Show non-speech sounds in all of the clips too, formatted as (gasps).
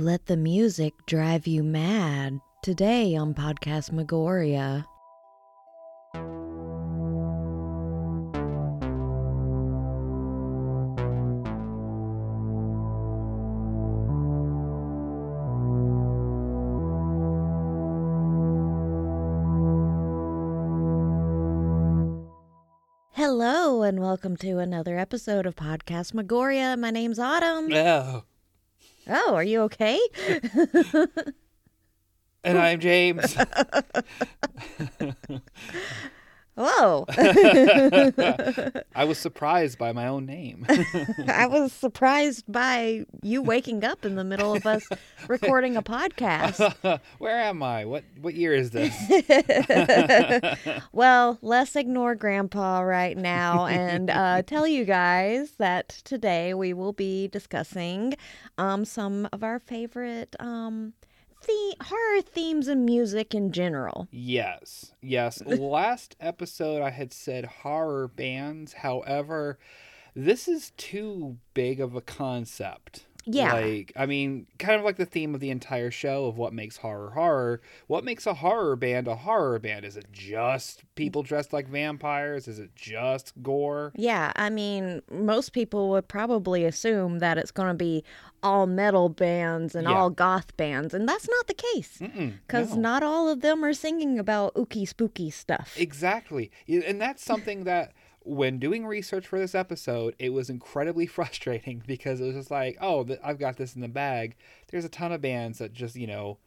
Let the music drive you mad. Today on Podcastmagoria. Hello and welcome to another episode of Podcastmagoria. My name's Autumn. Oh. Oh, are you okay? And I'm James. (laughs) Whoa. (laughs) I was surprised by my own name. (laughs) I was surprised by you waking up in the middle of us recording a podcast. (laughs) Where am I? What what year is this? well, let's ignore Grandpa right now and uh, tell you guys that today we will be discussing um, some of our favorite um, the- horror themes and music in general. Yes. Yes. (laughs) Last episode I had said horror bands. However, this is too big of a concept. Yeah. Like, I mean, kind of like the theme of the entire show of what makes horror horror. What makes a horror band a horror band? Is it just people dressed like vampires? Is it just gore? Yeah, I mean, most people would probably assume that it's going to be all metal bands and Yeah. all goth bands, and that's not the case. Because no. not all of them are singing about ooky spooky stuff. Exactly. And that's something that when doing research for this episode, it was incredibly (laughs) frustrating because it was just like, oh, I've got this in the bag. There's a ton of bands that just, you know,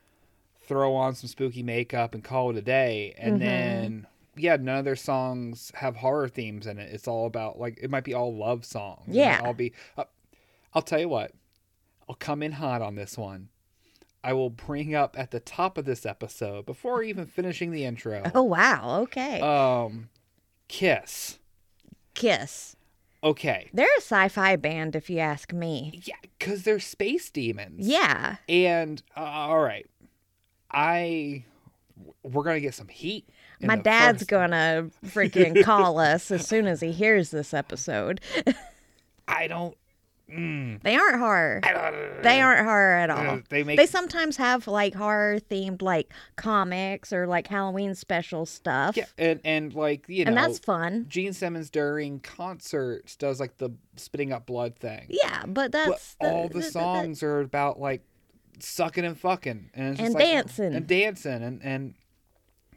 throw on some spooky makeup and call it a day. And then, yeah, none of their songs have horror themes in it. It's all about, like, it might be all love songs. Yeah, I'll be, uh, I'll tell you what, I'll come in hot on this one. I will bring up at the top of this episode, before even finishing the intro, (laughs) oh, wow. Okay. um, Kiss. Kiss. Okay. They're a sci fi band, if you ask me. Yeah, because they're space demons. Yeah. And, uh, all right. I. We're going to get some heat. My dad's first- going to freaking call (laughs) us as soon as he hears this episode. (laughs) I don't. Mm, They aren't horror. They aren't horror at all. They make. They sometimes have like horror themed like comics or like Halloween special stuff. yeah, and, and like, you know. and that's fun. Gene Simmons during concerts does like the spitting up blood thing. Yeah, but But that's the- all the- the the- songs are about like sucking and fucking and, it's just And like- dancing. and dancing and and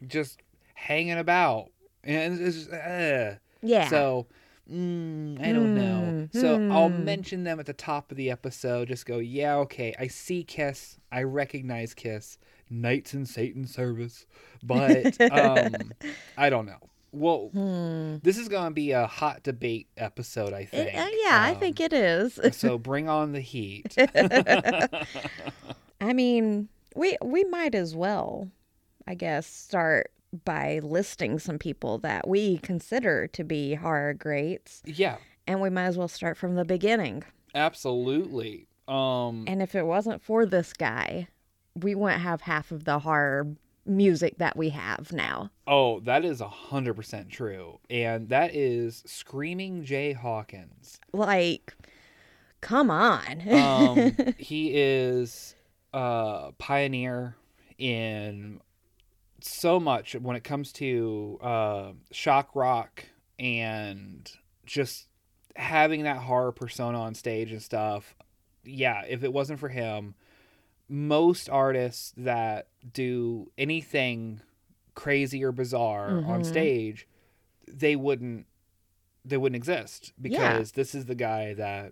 just hanging about and it's just, uh. yeah. So mm, I don't know. So I'll Hmm. mention them at the top of the episode. Just go, yeah, okay. I see Kiss. I recognize Kiss. Knights in Satan's service, but um, (laughs) I don't know. Well, Hmm. this is going to be a hot debate episode. I It- think. uh, yeah, I Um, think it is. so bring on the heat. (laughs) (laughs) I mean, we we might as well, I guess, start by listing some people that we consider to be horror greats, yeah, and we might as well start from the beginning. absolutely. Um, And if it wasn't for this guy, we wouldn't have half of the horror music that we have now. oh, that is a hundred percent true, and that is Screaming Jay Hawkins. Like, come on. Um, (laughs) he is a pioneer in so much when it comes to uh, shock rock and just having that horror persona on stage and stuff. Yeah, if it wasn't for him, most artists that do anything crazy or bizarre on Mhm. stage, they wouldn't they wouldn't exist Yeah. because this is the guy that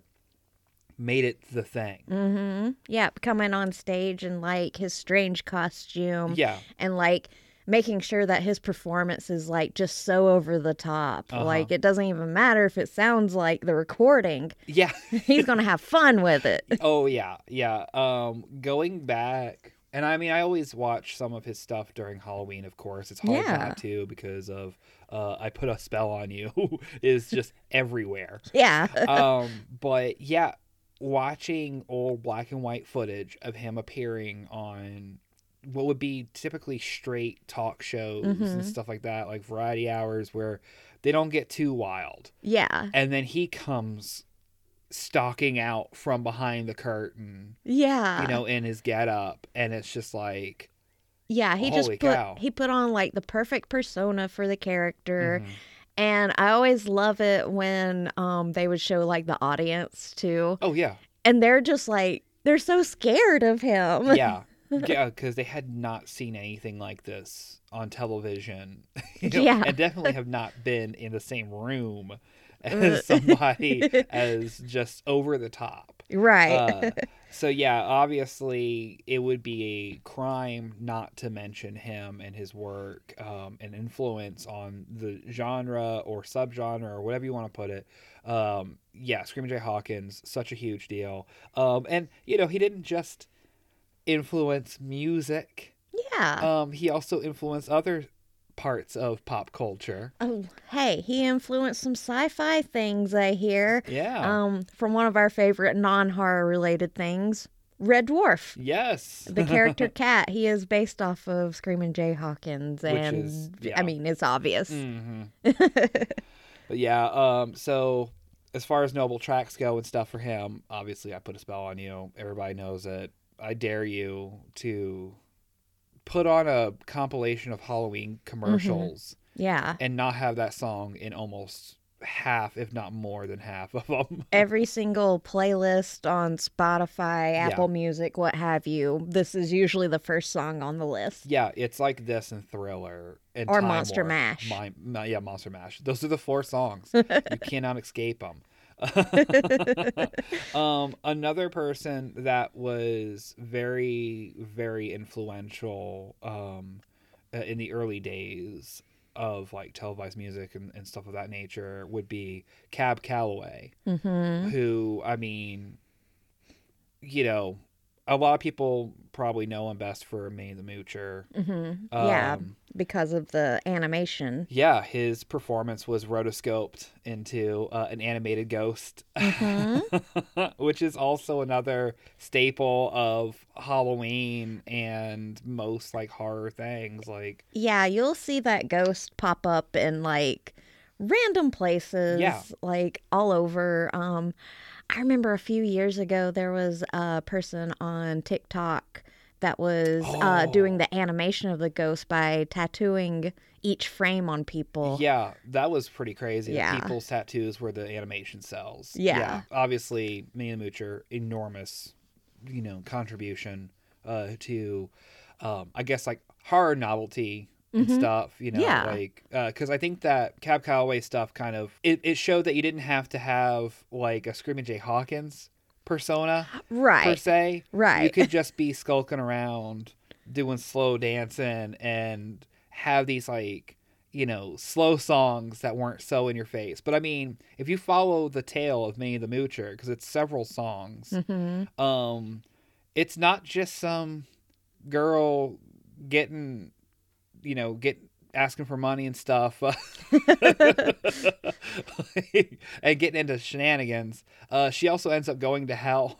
made it the thing. mm-hmm. Yeah, coming on stage and like his strange costume Yeah. and like making sure that his performance is like just so over the top. Uh-huh. Like it doesn't even matter if it sounds like the recording. Yeah. (laughs) He's going to have fun with it. (laughs) oh yeah. Yeah. Um going back and I mean I always watch some of his stuff during Halloween, of course. It's hard Yeah. not to because of uh I put a spell on you (laughs) is just everywhere. Yeah. Um but yeah, watching old black and white footage of him appearing on what would be typically straight talk shows Mhm. and stuff like that, like variety hours where they don't get too wild. yeah. And then he comes stalking out from behind the curtain, Yeah. you know, in his getup, and it's just like, Yeah, he just put cow. he put on like the perfect persona for the character. mhm. And I always love it when um they would show like the audience too. oh yeah, And they're just like they're so scared of him. yeah, (laughs) yeah, because they had not seen anything like this on television, (laughs) you know, Yeah. and definitely have not been in the same room as somebody (laughs) as just over the top. Right. Uh, (laughs) so yeah, obviously it would be a crime not to mention him and his work um, and influence on the genre or subgenre or whatever you want to put it. Um, yeah, Screaming Jay Hawkins, such a huge deal. Um, and you know, he didn't just influence music. yeah. Um, he also influenced other parts of pop culture. oh, hey, he influenced some sci-fi things I hear. Yeah. Um from one of our favorite non-horror related things, Red Dwarf. yes. The character (laughs) Cat, he is based off of Screaming Jay Hawkins Which and is- yeah. I mean, it's obvious. hmm (laughs) But yeah, um, so as far as noble tracks go and stuff for him, obviously I put a spell on you. Everybody knows it. I dare you to put on a compilation of Halloween mm-hmm. commercials Yeah. and not have that song in almost half, if not more than half of them. (laughs) every single playlist on Spotify, Apple Music, what have you. This is usually the first song on the list. yeah, it's like this and Thriller and Or Time Monster Warp. Mash. My, my- yeah, Monster Mash. Those are the four songs. (laughs) you cannot escape them. (laughs) um, another person that was very, very influential um, uh, in the early days of like televised music and, and stuff of that nature would be Cab Calloway, Mm-hmm. who, I mean, you know, a lot of people probably know him best for Minnie the Moocher. Mm-hmm. yeah, Um, because of the animation. Yeah, his performance was rotoscoped into uh, an animated ghost, Mm-hmm. (laughs) which is also another staple of Halloween and most like horror things. Like, Yeah, you'll see that ghost pop up in like random places, Yeah. like all over. Um, I remember a few years ago there was a person on TikTok that was uh, Oh. doing the animation of the ghost by tattooing each frame on people. yeah, that was pretty crazy. Yeah. People's tattoos were the animation cells. Yeah. obviously, Minnie the Moocher, enormous, you know, contribution uh, to, um, I guess, like horror novelty and Mhm. stuff. You know, Yeah. like because I think that Cab Calloway stuff kind of it, it showed that you didn't have to have like a Screaming Jay Hawkins persona right per se Right. You could just be skulking around doing slow dancing and have these like you know slow songs that weren't so in your face but i mean if you follow the tale of minnie the moocher because it's several songs hmm um it's not just some girl getting you know get asking for money and stuff (laughs) and getting into shenanigans uh she also ends up going to hell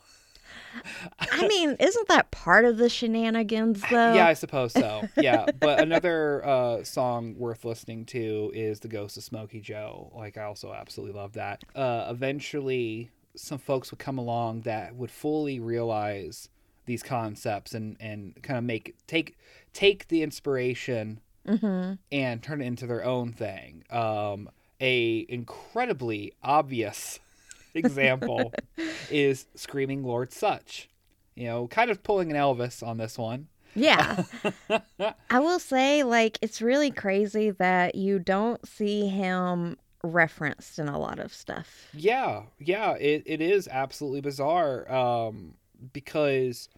I mean, isn't that part of the shenanigans though? Yeah, I suppose so. Yeah, but another uh, song worth listening to is "The Ghost of Smokey Joe." Like, I also absolutely love that. Uh, eventually, some folks would come along that would fully realize these concepts and and kind of make take take the inspiration hmm and turn it into their own thing. Um, a incredibly obvious (laughs) example (laughs) is "Screaming Lord Sutch." You know, kind of pulling an Elvis on this one. Yeah. (laughs) I will say, like, it's really crazy that you don't see him referenced in a lot of stuff. Yeah, yeah, it, it is absolutely bizarre. Um, because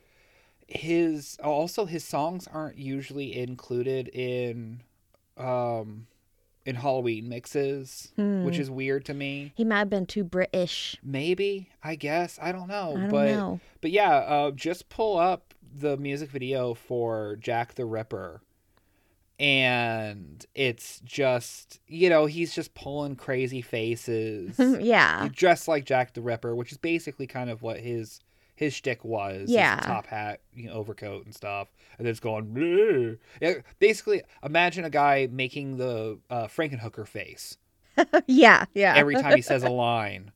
his also his songs aren't usually included in um in Halloween mixes, Hmm. which is weird to me. He might have been too British. Maybe, I guess, I don't know. I don't but know. but yeah, uh just pull up the music video for Jack the Ripper. And it's just, you know, he's just pulling crazy faces. (laughs) yeah. dressed like Jack the Ripper, which is basically kind of what his his shtick was. his Yeah. top hat, you know, overcoat and stuff, and then it's going. Yeah, basically, imagine a guy making the uh, Frankenhooker face (laughs) yeah. Yeah. every time he says a (laughs) line.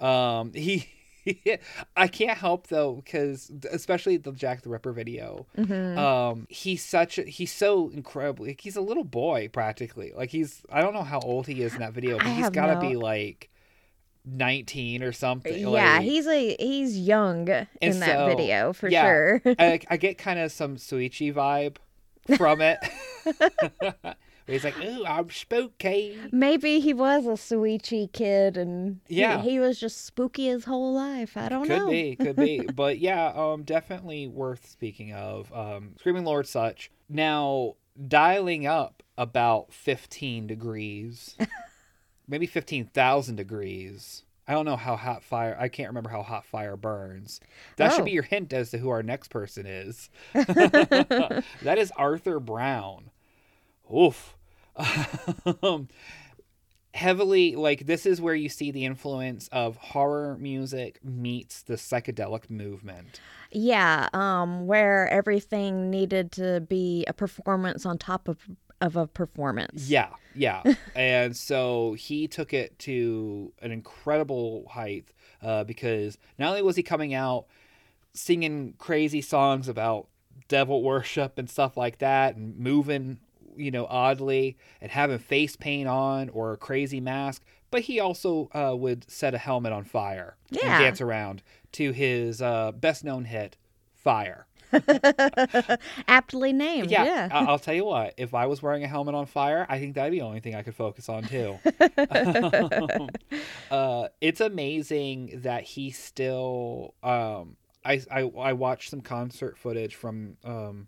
Um, he. (laughs) I can't help though because especially the Jack the Ripper video, Mhm. um, he's such a, he's so incredibly he's a little boy practically. Like he's I don't know how old he is in that video, but I he's got to no- be like nineteen or something. yeah, like- he's a he's young in that so, video for yeah, sure. I, I get kind of some Suichi vibe from it. (laughs) (laughs) He's like, "Ooh, I'm spooky." Maybe he was a Suichi kid and he- Yeah. he, was just spooky his whole life. I don't could know. Could be, could be, (laughs) but yeah, um, definitely worth speaking of. Um, Screaming Lord Sutch now dialing up about fifteen degrees, maybe fifteen thousand degrees. I don't know how hot fire. I can't remember how hot fire burns. That Oh. should be your hint as to who our next person is. (laughs) that is Arthur Brown. Oof. um, heavily like this is where you see the influence of horror music meets the psychedelic movement. Yeah, um, where everything needed to be a performance on top of of a performance. Yeah, yeah. (laughs) and so he took it to an incredible height uh, because not only was he coming out singing crazy songs about devil worship and stuff like that and moving, you know, oddly and having face paint on or a crazy mask, but he also uh, would set a helmet on fire Yeah. and dance around to his uh, best known hit, Fire. (laughs) Aptly named. Yeah, Yeah. I- I'll tell you what. If I was wearing a helmet on fire, I think that'd be the only thing I could focus on too. Um, (laughs) (laughs) uh, it's amazing that he still. Um, I, I I watched some concert footage from um,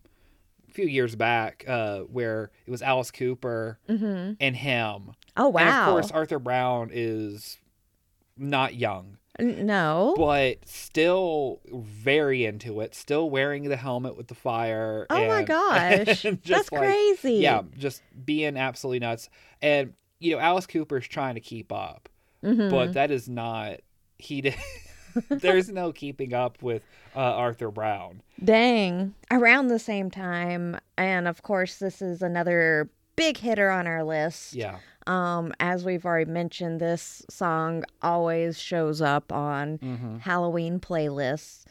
a few years back uh, where it was Alice Cooper hmm and him. Oh wow. And of course, Arthur Brown is not young, no. but still very into it. Still wearing the helmet with the fire. oh my (laughs) gosh. and That's like- crazy. yeah, just being absolutely nuts. And you know, Alice Cooper's trying to keep up, Mhm. but that is not he did. (laughs) There's no keeping up with uh, Arthur Brown. Dang. Around the same time, and of course, this is another big hitter on our list. Yeah, Um, as we've already mentioned, this song always shows up on hmm Halloween playlists.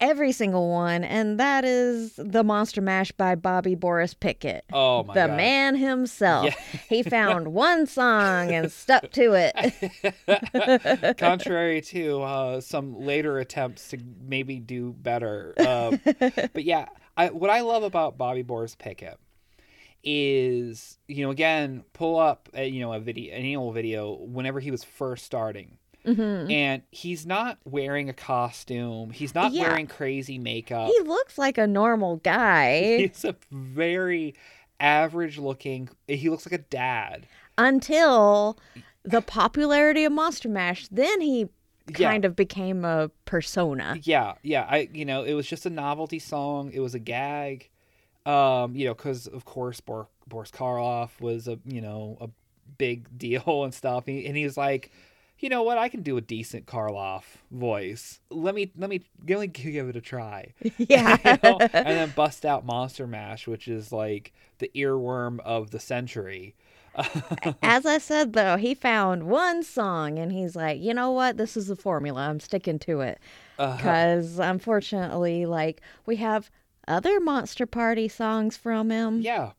Every single one, and that is The Monster Mash by Bobby Boris Pickett. Oh my the god. man himself. Yeah. he found (laughs) one song and stuck to it. (laughs) Contrary to uh, some later attempts to maybe do better. Um, (laughs) but yeah, I, what I love about Bobby Boris Pickett is, you know, again, pull up, a, you know, a video, an annual video whenever he was first starting. Mhm. And he's not wearing a costume. He's not Yeah. wearing crazy makeup. He looks like a normal guy (laughs) He's a very average looking. He looks like a dad. until the popularity of Monster Mash. Then he Yeah. kind of became a persona. Yeah, yeah. I you know it was just a novelty song. It was a gag. Um, you know, because of course Bor- Boris Karloff was a you know a big (laughs) deal and stuff. He, and he was like, you know what, I can do a decent Karloff voice. Let me let me let me give it a try. (laughs) (laughs) Yeah. You know? and then bust out Monster Mash, which is like the earworm of the century. As I said, though, he found one song and he's like, you know what? This is the formula. I'm sticking to it. Because unfortunately, like, we have other Monster Party songs from him. yeah,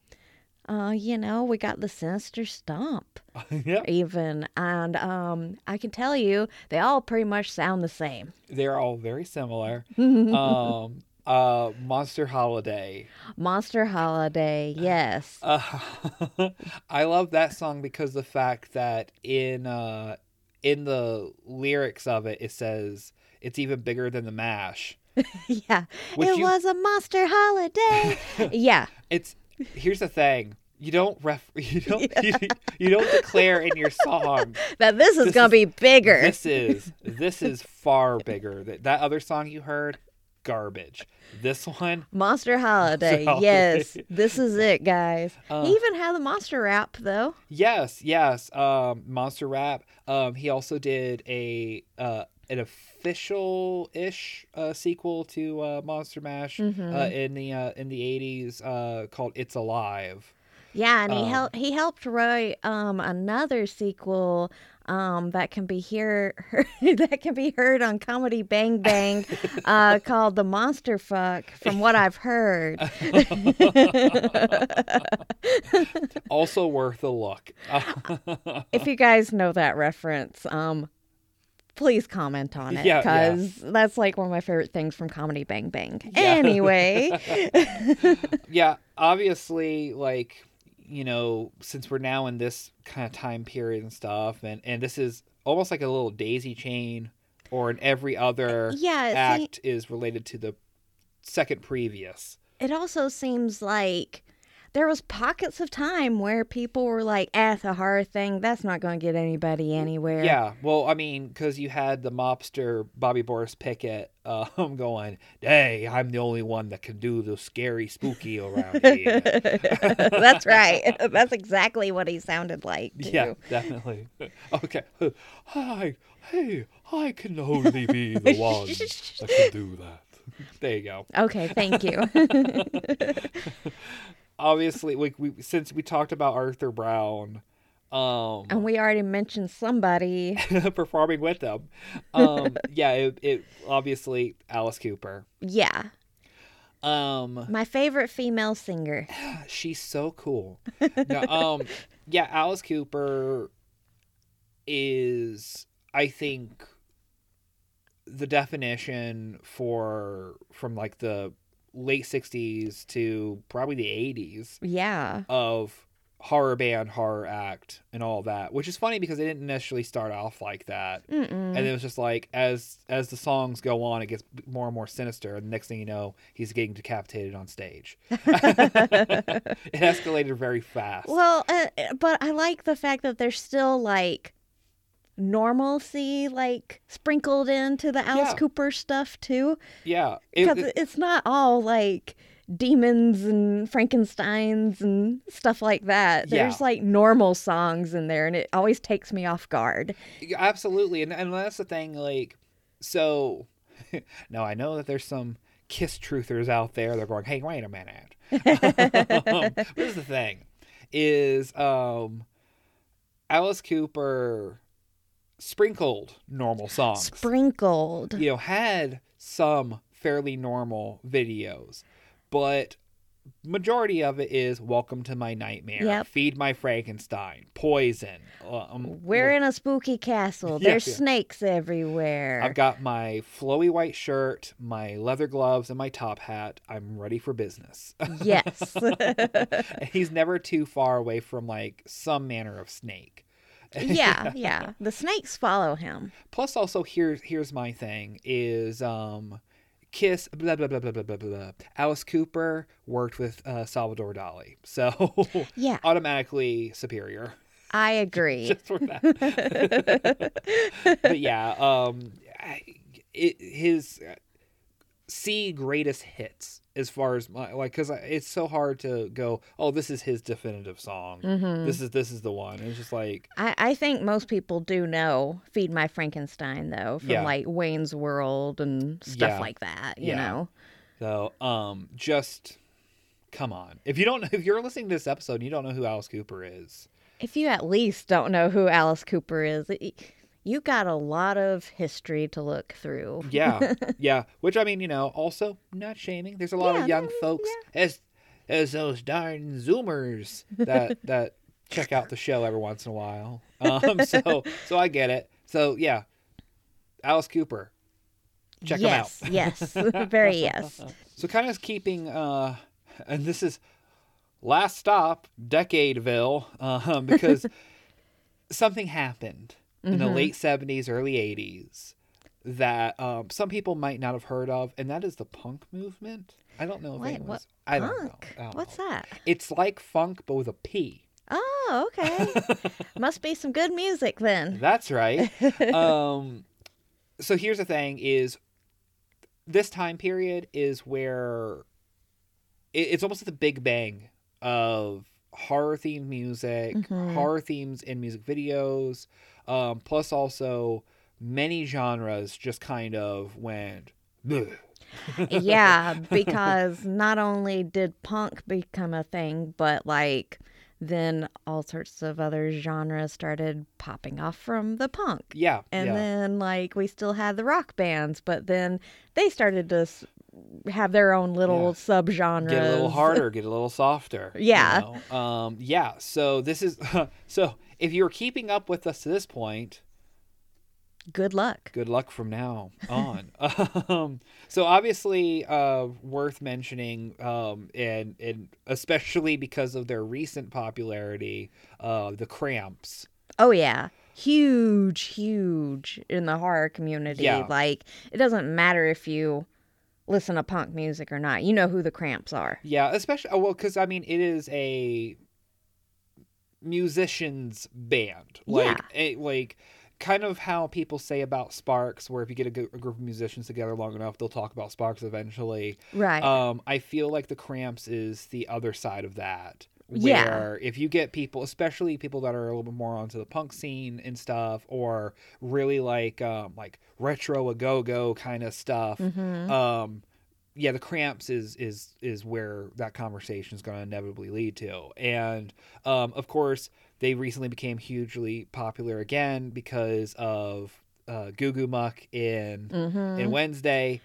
Uh, you know, we got the Sinister Stomp, (laughs) yeah. even. And um, I can tell you, they all pretty much sound the same. They're all very similar. (laughs) um, uh, Monster Holiday. Monster Holiday, (laughs) yes. Uh, I love that song because the fact that in uh, in the lyrics of it, it says it's even bigger than the mash. (laughs) yeah. Which it you- was a Monster Holiday. (laughs) yeah. It's here's the thing. You don't ref (laughs) you don't you, you don't declare in your song That this is This going is- to be bigger. this is this is far bigger. That that other song you heard garbage. This one Monster Holiday. Holiday. Yes. This is it, guys. Uh. he even had the monster rap, though. Yes, yes. Um, Monster Rap. Um, he also did a uh, an official ish uh, sequel to uh, Monster Mash Mhm. uh, in the uh, in the eighties uh, called "It's Alive." Yeah, and he Um, helped he helped write um another sequel um that can be hear (laughs) that can be heard on Comedy Bang Bang uh (laughs) called The Monster Fuck from what I've heard. (laughs) Also worth a look. if you guys know that reference, um please comment on it Yeah, yeah. cuz that's like one of my favorite things from Comedy Bang Bang. Anyway, (laughs) (laughs) yeah, obviously, like you know, since we're now in this kind of time period and stuff, and and this is almost like a little daisy chain, or in every other uh, yeah, it, se- act is related to the second previous. it also seems like there was pockets of time where people were like, "Eh, the horror thing, that's not going to get anybody anywhere." Yeah, well, I mean, because you had the mobster Bobby Boris Pickett (laughs) um, going, "Hey, I'm the only one that can do the scary, spooky around (laughs) here." that's right. (laughs) That's exactly what he sounded like. Too. yeah, definitely. Okay, hi, hey, I can only be the one that can do that. There you go. Okay, thank you. Obviously, like we since we talked about Arthur Brown, um, and we already mentioned somebody. (laughs) performing with them, um, (laughs) yeah, it, it obviously Alice Cooper. Yeah, Um, my favorite female singer. (sighs) she's so cool. (laughs) No, um, yeah, Alice Cooper is, I think, the definition for from like the late '60s to probably the '80s Yeah. of horror band, horror act, and all that. Which is funny because they didn't necessarily start off like that. Mm-mm. And it was just like as as the songs go on, it gets more and more sinister. And the next thing you know, he's getting decapitated on stage. (laughs) it escalated very fast. Well, uh, but I like the fact that they're still like normalcy like sprinkled into the Alice Yeah. Cooper stuff too. yeah, because it- it's not all like demons and Frankenstein's and stuff like that. Yeah. There's like normal songs in there, and it always takes me off guard. Absolutely, and and that's the thing. Like, so (laughs) now I know that there's some kiss truthers out there. They're going, "Hey, wait a minute." (laughs) um, here's the thing: is um, Alice Cooper sprinkled normal songs. Sprinkled. you know, had some fairly normal videos, but majority of it is "Welcome to My Nightmare," Yep. "Feed My Frankenstein," "Poison." Um, We're in a spooky castle. (laughs) Yeah, There's yeah. snakes everywhere. I've got my flowy white shirt, my leather gloves, and my top hat. I'm ready for business. (laughs) yes. (laughs) He's never too far away from like some manner of snake. (laughs) yeah, yeah. The snakes follow him. Plus, also here's here's my thing is um, Kiss blah blah blah blah blah blah blah. Alice Cooper worked with uh, Salvador Dali, (laughs) so Yeah, automatically superior I agree. (laughs) just for that. but yeah, um, it, his uh, C greatest hits as far as my like because it's so hard to go. Oh, this is his definitive song. Mhm. This is this is the one. It's just like I, I think most people do know Feed My Frankenstein, though, from Yeah. like Wayne's World and stuff Yeah. like that, you Yeah. know? So, um, just come on. If you don't, (laughs) if you're listening to this episode and you don't know who Alice Cooper is, If you at least don't know who Alice Cooper is, it, you got a lot of history to look through. yeah, (laughs) yeah. Which I mean, you know, also not shaming. There's a lot Yeah, of young folks as as those darn Zoomers that (laughs) that check out the show every once in a while. Um, so (laughs) so I get it. So yeah, Alice Cooper, check yes, him out. yes, very yes. So kind of keeping, uh, and this is last stop, Decadeville, um, because something happened in the Mhm. late 70s, early 80s that um, some people might not have heard of, and that is the punk movement. I don't know if Wait, anyone's. what? I don't Punk? know. I don't What's know. that? It's like funk, but with a P. Oh, okay. (laughs) Must be some good music then. That's right. (laughs) um, so here's the thing: is this time period is where it, it's almost like the Big Bang of horror themed music, Mhm. horror themes in music videos, um, plus also many genres just kind of went. "Bleh." yeah, (laughs) because not only did punk become a thing, but like then all sorts of other genres started popping off from the punk. Yeah. And yeah. then, like, we still had the rock bands, but then they started to have their own little Yeah. subgenres. get a little harder, get a little softer. you Yeah. know? Um, yeah. So this is (laughs) so if you're keeping up with us to this point, Good luck. good luck from now on. (laughs) um, so obviously, uh, worth mentioning, um, and and especially because of their recent popularity, uh, the Cramps. Oh, yeah. Huge, huge in the horror community. Yeah. Like, it doesn't matter if you listen to punk music or not. You know who the Cramps are. Yeah, especially oh, well, because I mean, it is a musicians band, like a, like kind of how people say about Sparks, where if you get a, a group of musicians together long enough, they'll talk about Sparks eventually. Right. Um, I feel like the Cramps is the other side of that. Yeah. If you get people, especially people that are a little bit more onto the punk scene and stuff, or really like um, like retro a go go kind of stuff, Mhm. um, yeah, the Cramps is is is where that conversation is going to inevitably lead to, and um, of course they recently became hugely popular again because of uh, Goo Goo Muck in Mhm. in Wednesday.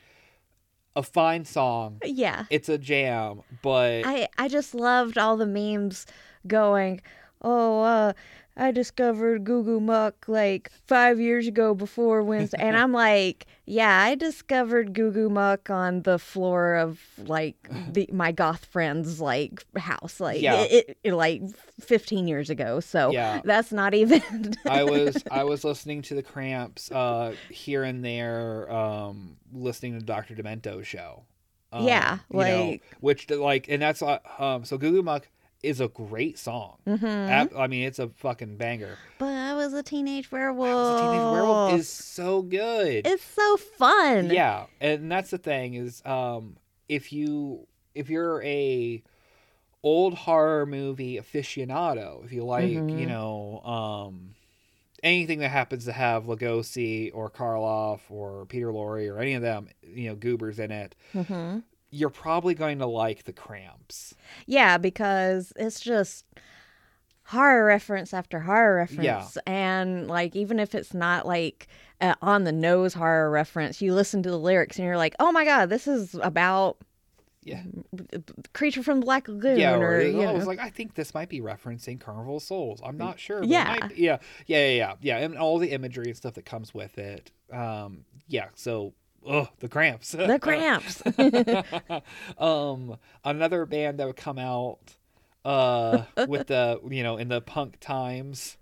A fine song. yeah. It's a jam, but I I just loved all the memes going, "Oh, uh I discovered Goo Goo Muck like 5 years ago before Wednesday." (laughs) and I'm like, "Yeah, I discovered Goo Goo Muck on the floor of like the my goth friend's like house like Yeah. it, it, it, like 15 years ago." So Yeah. that's not even (laughs) I was I was (laughs) listening to the Cramps uh, here and there, um, listening to Doctor Demento's show. Um, Yeah, you know, like- which like, and that's uh, um, so Goo Goo Muck is a great song. Mhm. Ab- I mean, it's a fucking banger. But I was a teenage werewolf. I Was a Teenage Werewolf is so good. It's so fun. yeah, and that's the thing is, um, if you if you're a old horror movie aficionado, if you like, you Mhm. know, um, anything that happens to have Lugosi or Karloff or Peter Lorre or any of them, you know, goobers in it, Mhm. You're probably going to like the Cramps. Yeah, because it's just horror reference after horror reference. yeah. And like, even if it's not like uh, on the nose horror reference, you listen to the lyrics and you're like, oh my God, this is about Yeah. Creature from the Black Lagoon. Yeah, or, or, you I was like, I think this might be referencing Carnival of Souls. I'm not sure. Yeah. might yeah, yeah, yeah, yeah, yeah, and all the imagery and stuff that comes with it. Um, yeah. So, ugh, the Cramps. the (laughs) cramps. (laughs) um, another band that would come out, uh, (laughs) with the you know in the punk times,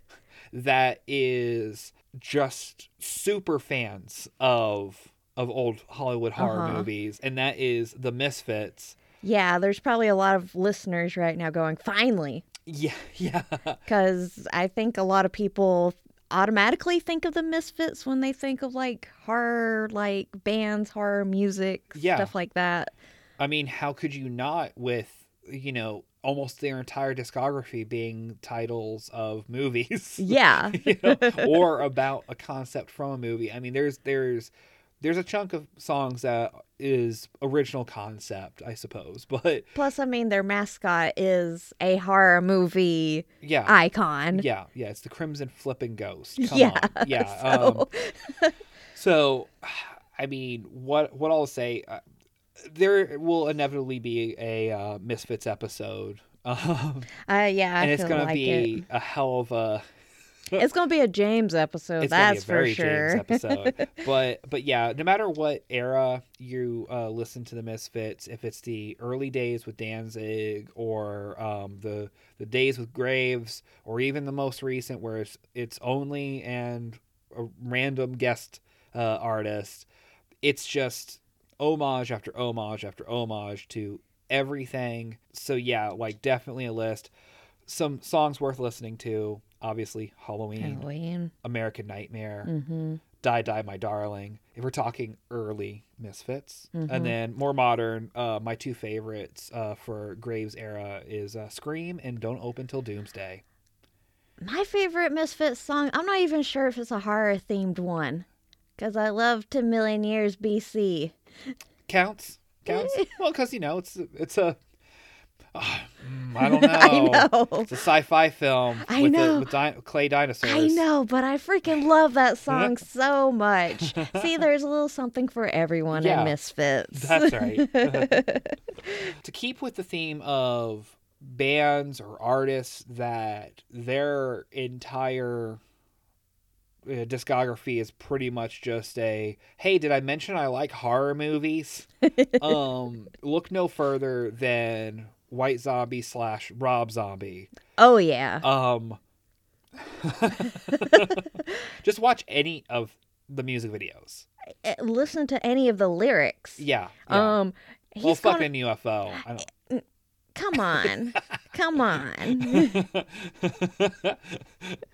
that is just super fans of of old Hollywood horror Uh-huh. movies, and that is the Misfits. yeah, there's probably a lot of listeners right now going, finally. Yeah, yeah. Because I think a lot of people automatically think of the Misfits when they think of like horror, like bands, horror music, Yeah. stuff like that. I mean, how could you not with, you know, almost their entire discography being titles of movies? (laughs) Yeah. you know, or about a concept from a movie. I mean, there's there's there's a chunk of songs that is original concept, I suppose. (laughs) But Plus, I mean, their mascot is a horror movie yeah. icon. yeah, yeah, it's the Crimson Flipping Ghost. (laughs) Come Yeah, on. Yeah. (laughs) so- Um, so (sighs) I mean, what what I'll say uh, there will inevitably be a uh, Misfits episode. Um, Uh, yeah, I and it's gonna like be a hell of a it. It's gonna be a James episode. it's that's be a very for sure. James episode. (laughs) but but yeah, no matter what era you uh, listen to the Misfits, if it's the early days with Danzig or um, the the days with Graves, or even the most recent where it's it's only and a random guest uh, artist, it's just homage after homage after homage to everything. So yeah, like definitely a list. Some songs worth listening to. Obviously, Halloween. Halloween. American Nightmare, Mm-hmm. Die Die My Darling. If we're talking early Misfits, Mhm. and then more modern, uh, my two favorites uh, for Graves era is uh, Scream and Don't Open Till Doomsday. My favorite Misfits song. I'm not even sure if it's a horror themed one, because I love To Million Years BC. Counts, counts. (laughs) well, because you know it's it's a (sighs) I don't (laughs) know. I know. It's a sci-fi film I with, know. The, with di- clay dinosaurs. I know, but I freaking love that (laughs) song so much. See, (laughs) there's a little something for everyone Yeah. in Misfits. That's right. to keep with the theme of bands or artists that their entire uh, discography is pretty much just a hey did i mention i like horror movies um look no further than white zombie slash rob zombie oh yeah. um (laughs) just watch any of the music videos Uh, Listen to any of the lyrics. yeah, yeah. Um he's well gonna fucking ufo I don't... come on. come on.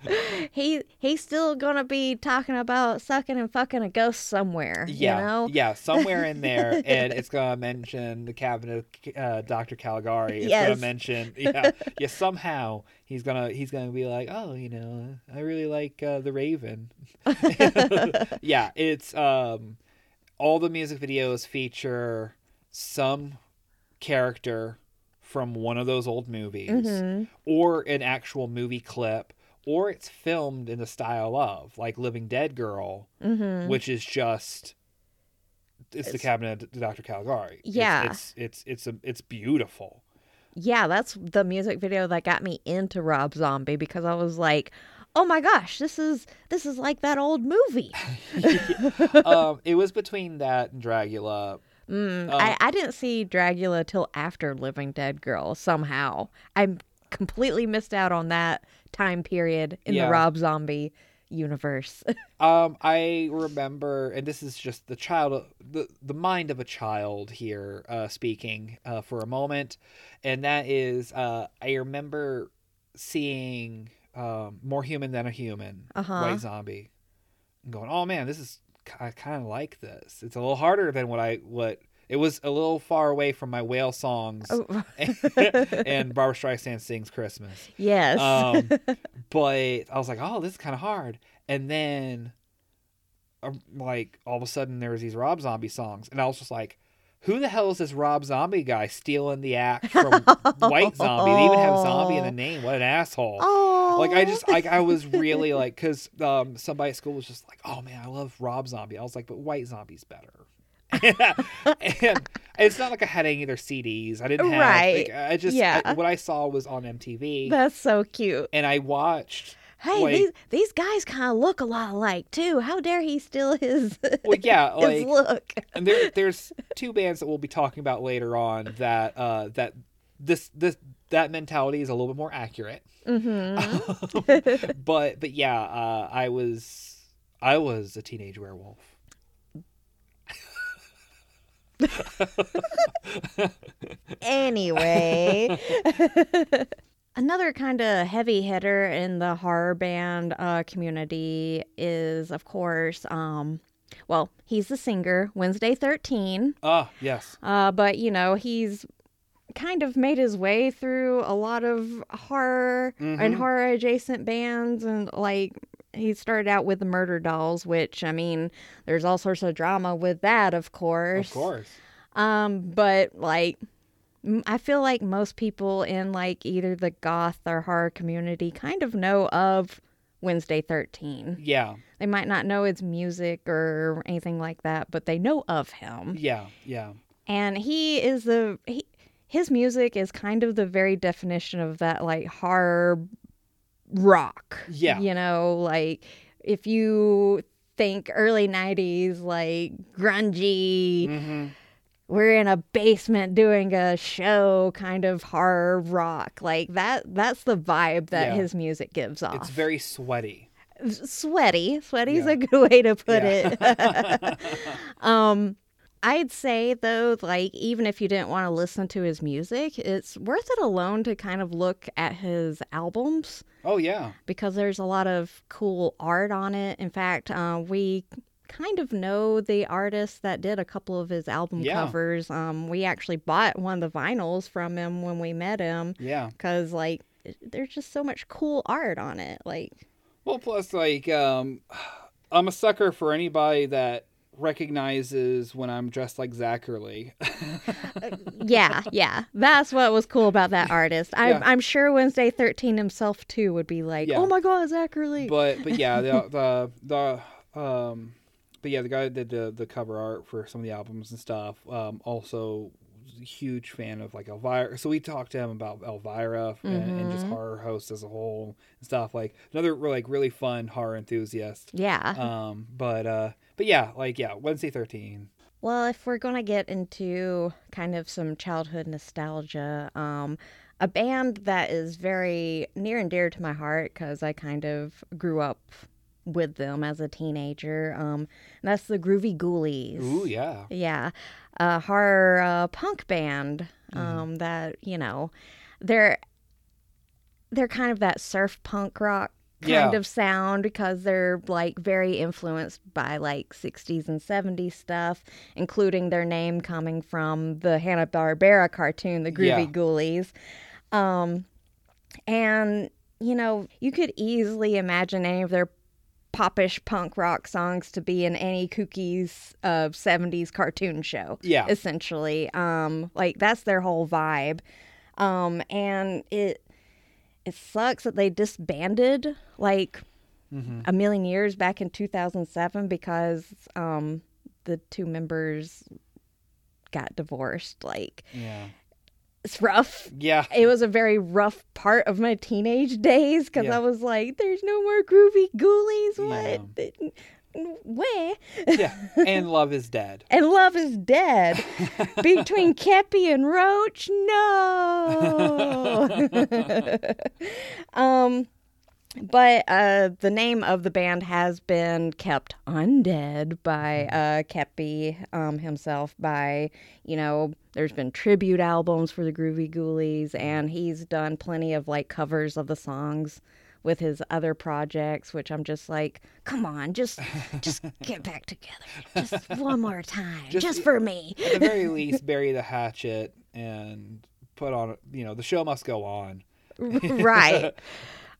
(laughs) he he's still gonna be talking about sucking and fucking a ghost somewhere. Yeah, You know? yeah, somewhere in there, (laughs) and it's gonna mention the cabinet of uh, Dr. Caligari. It's Yes. gonna mention, yeah, yeah. Somehow he's gonna he's gonna be like, oh, you know, I really like uh, the Raven. (laughs) yeah, it's um, all the music videos feature some character from one of those old movies, Mhm. or an actual movie clip, or it's filmed in the style of like Living Dead Girl Mhm. which is just it's, the cabinet of Dr. Caligari. It's- Yeah. It's it's it's a, it's beautiful. Yeah, that's the music video that got me into Rob Zombie because I was like, "Oh my gosh, this is this is like that old movie." (laughs) um it was between that and Dracula. Mm, Uh, I, I didn't see Dracula till after Living Dead Girl somehow. I completely missed out on that time period in Yeah. the Rob Zombie universe. (laughs) Um I remember and this is just the child the the mind of a child here uh speaking uh for a moment and that is uh I remember seeing um More Human Than a Human, Uh-huh. White Zombie. And going, "Oh man, this is I kind of like this. It's a little harder than what I what it was a little far away from my whale songs Oh, (laughs) and (laughs) Barbra Streisand sings Christmas. yes. Um, (laughs) but I was like, oh, this is kind of hard. And then, um, like, all of a sudden, there was these Rob Zombie songs, and I was just like, who the hell is this Rob Zombie guy stealing the act from White Zombie? They even have zombie in the (laughs) name. What an asshole! oh, Like I just like I was really like because um somebody at school was just like oh man I love Rob Zombie I was like but White Zombie's better (laughs) and it's not like I had any of their CDs I didn't have Right. like, I just Yeah. I- what I saw was on MTV that's so cute. and I watched Hey, like- these these guys kind of look a lot alike too. How dare he steal his well (laughs) yeah his like look? and there (laughs) there's two bands that we'll be talking about later on that uh that this this that mentality is a little bit more accurate Mm-hmm. (laughs) but but yeah uh I was I was a teenage werewolf anyway another kind of heavy hitter in the horror band uh, community is of course um well he's the singer wednesday 13 ah yes uh, but you know he's kind of made his way through a lot of horror and Mhm. horror adjacent bands and like he started out with the Murderdolls which i mean there's all sorts of drama with that of course Of course. um, but like, I feel like most people in like either the goth or horror community kind of know of Wednesday 13. Yeah. They might not know his music or anything like that, but they know of him. Yeah. Yeah. And he is the he, his music is kind of the very definition of that like horror rock. Yeah. You know, like if you think early 90s like grungy hmm we're in a basement doing a show kind of horror rock like that that's the vibe that Yeah. his music gives off It's very sweaty. sweaty sweaty's Yeah. a good way to put Yeah. it (laughs) um i'd say though like even if you didn't want to listen to his music it's worth it alone to kind of look at his albums oh yeah. because there's a lot of cool art on it. In fact, uh, we kind of know the artist that did a couple of his album Yeah. covers. Um, we actually bought one of the vinyls from him when we met him Yeah. because, like, there's just so much cool art on it. Like, Well, plus like um, (sighs) I'm a sucker for anybody that recognizes when I'm dressed like Zacherley. (laughs) yeah, yeah. That's what was cool about that artist. I'm, Yeah. I'm sure Wednesday 13 himself too would be like, Yeah. oh my god, Zacherley. but but yeah, the (laughs) the the um, but yeah, the guy that did the the cover art for some of the albums and stuff. Um, also huge fan of like Elvira. So we talked to him about Elvira and, and just Mhm. horror hosts as a whole and stuff. Like another like really fun horror enthusiast. yeah. Um, but uh, but yeah, like yeah, Wednesday thirteen. Well, if we're going to get into kind of some childhood nostalgia, um, a band that is very near and dear to my heart because I kind of grew up with them as a teenager, um, that's the Groovy Ghoulies. Ooh yeah, Yeah, a horror uh, punk band um, that you know, they're they're kind of that surf punk rock kind Yeah. of sound because they're like very influenced by like 60s and 70s stuff, including their name coming from the Hanna Barbera cartoon, the Groovy Yeah. Ghoulies. Um, and you know, you could easily imagine any of their popish punk rock songs to be in any Cookies uh, 70s cartoon show yeah, essentially. Um like that's their whole vibe. Um and it it sucks that they disbanded like hmm a million years back in 2007 because um the two members got divorced like yeah, rough yeah. it was a very rough part of my teenage days because Yeah. I was like, "There's no more groovy ghoulies. What? Where?" yeah, and love is dead. (laughs) And love is dead (laughs) between Kepi and Roach. No. (laughs) um, but uh, the name of the band has been kept undead by uh, Kepi um, himself. By you know, there's been tribute albums for the Groovy Ghoulies, and he's done plenty of like covers of the songs with his other projects. Which I'm just like, come on, just just (laughs) get back together, just one more time, Just- just, for me. At the very least, bury the hatchet and put on. You know, the show must go on. right. (laughs)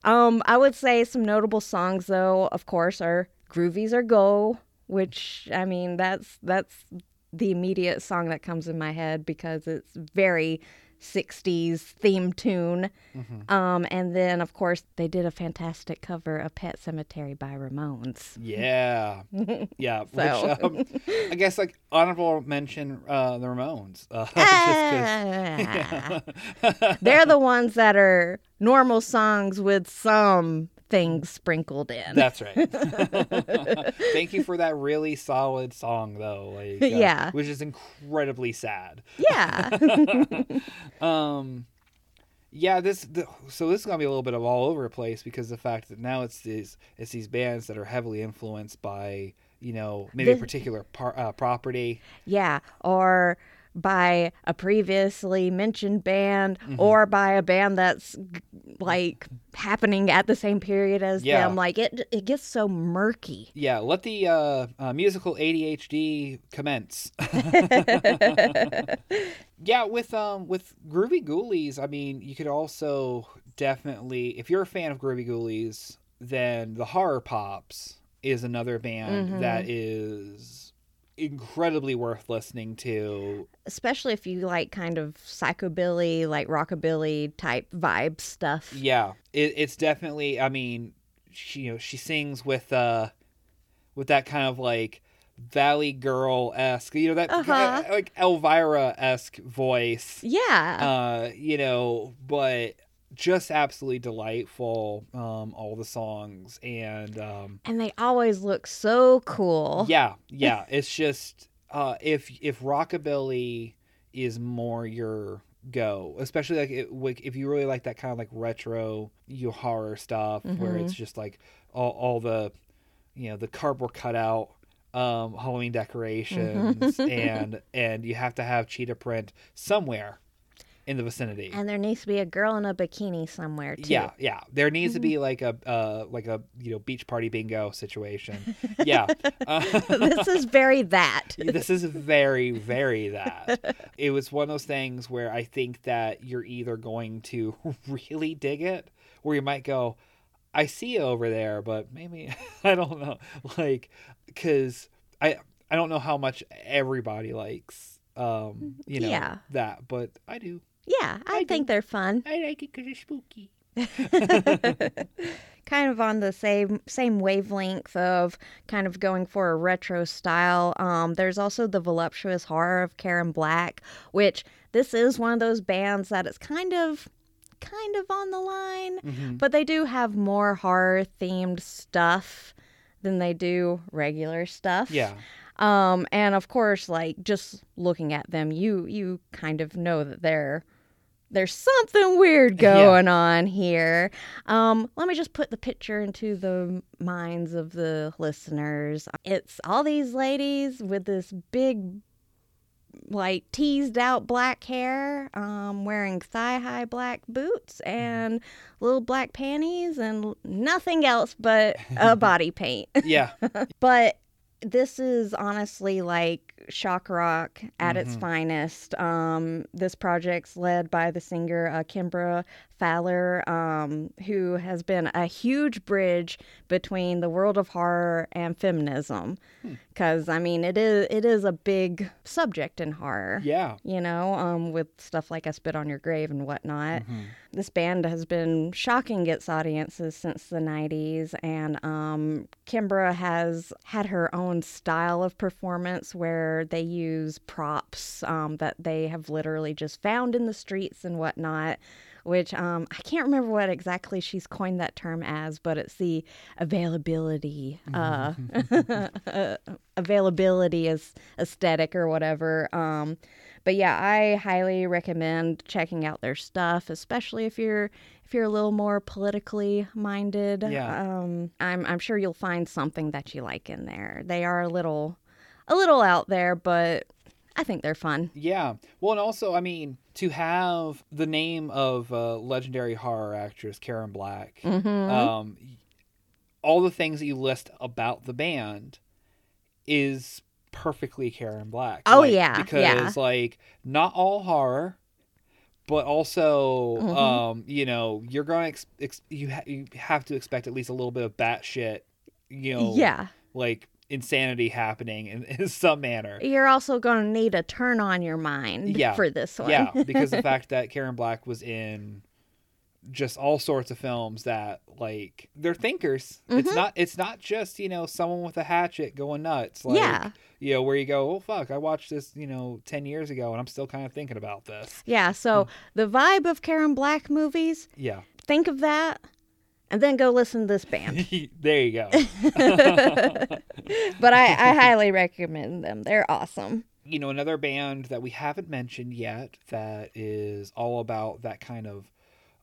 Um, I would say some notable songs, though, of course, are "Groovies Are Go," which I mean that's that's the immediate song that comes in my head because it's very 60s theme tune. Mhm. Um, and then, of course, they did a fantastic cover of Pet Sematary by Ramones. Yeah, (laughs) yeah. So. Which um, I guess like honorable mention uh, the Ramones. Uh, (laughs) Ah. 'cause- They're the ones that are normal songs with some things sprinkled in. That's right. (laughs) (laughs) Thank you for that really solid song, though. Like, uh, Yeah. which is incredibly sad. yeah. (laughs) Um, yeah, this the, so this is gonna be a little bit of all over the place because the fact that now it's these it's these bands that are heavily influenced by you know maybe a particular par, uh, property. Yeah, or by a previously mentioned band, Mm-hmm. or by a band that's like happening at the same period as Yeah. them. Like it, it gets so murky. Yeah, let the uh, uh, musical ADHD commence. (laughs) yeah, with um with Groovy Ghoulies, I mean, you could also definitely, if you're a fan of Groovy Ghoulies, then the Horror Pops is another band Mhm. that is incredibly worth listening to. Especially if you like kind of psychobilly, like rockabilly type vibe stuff. Yeah, it, it's definitely. I mean, she you know she sings with uh with that kind of like Valley Girl esque, you know that Uh-huh. like Elvira esque voice. Yeah. Uh, you know, but just absolutely delightful. Um, all the songs and um, and they always look so cool. yeah, (laughs) yeah. It's just uh, if if rockabilly is more your go, especially like it, like, if you really like that kind of like retro you horror stuff where Mhm. it's just like all, all the you know the cardboard cutout um Halloween decorations and and you have to have cheetah print somewhere in the vicinity. And there needs to be a girl in a bikini somewhere too. Yeah, yeah. There needs to be (laughs) like a uh like a you know beach party bingo situation. (laughs) Yeah. (laughs) Uh, this is very that. this is very very that it was one of those things where i think that you're either going to really dig it or you might go i see you over there but maybe i don't know like because i I don't know how much everybody likes um you know Yeah. that, but I do. Yeah, I, I think they're fun. I like it because it's spooky. (laughs) (laughs) kind of on the same same wavelength of kind of going for a retro style. Um, there's also the voluptuous horror of Karen Black, which this is one of those bands that it's kind of kind of on the line, Mhm. but they do have more horror themed stuff than they do regular stuff. Yeah. Um, and of course, like just looking at them, you you kind of know that they're there's something weird (laughs) Yeah. going on here. Um, let me just put the picture into the minds of the listeners. It's all these ladies with this big, like teased out black hair, um, wearing thigh high black boots and little black panties and nothing else but a (laughs) body paint. Yeah. (laughs) But this is honestly like shock rock at its Mhm. finest. Um, this project's led by the singer uh, Kembra Pfahler, um, who has been a huge bridge between the world of horror and feminism. Because I mean, it is it is a big subject in horror. Yeah. You know, um, with stuff like "I Spit on Your Grave" and whatnot. Mhm. This band has been shocking its audiences since the 90s, and um, Kembra has had her own style of performance where they use props um, that they have literally just found in the streets and whatnot. Which um, I can't remember what exactly she's coined that term as, but it's the availability, uh, (laughs) availability as aesthetic or whatever. Um, but yeah, I highly recommend checking out their stuff, especially if you're if you're a little more politically minded. Yeah. Um, I'm I'm sure you'll find something that you like in there. They are a little a little out there, but I think they're fun. Yeah. Well, and also, I mean, to have the name of uh, legendary horror actress Karen Black, Mm-hmm. um, all the things that you list about the band is perfectly Karen Black. Oh, Like, yeah, because yeah. like not all horror, but also Mhm. um, you know you're going to ex- ex- you ha- you have to expect at least a little bit of batshit, you know, yeah. like insanity happening in, (laughs) in some manner. You're also going to need a turn on your mind Yeah. for this one. Yeah, because the (laughs) fact that Karen Black was in just all sorts of films that like they're thinkers. It's Mhm. not it's not just, you know, someone with a hatchet going nuts. Like Yeah. you know, where you go, Oh fuck, I watched this, you know, ten years ago and I'm still kind of thinking about this. Yeah, so Hmm. the vibe of Karen Black movies, Yeah. think of that and then go listen to this band. (laughs) there you go. (laughs) but I, I highly recommend them. They're awesome. you know, another band that we haven't mentioned yet that is all about that kind of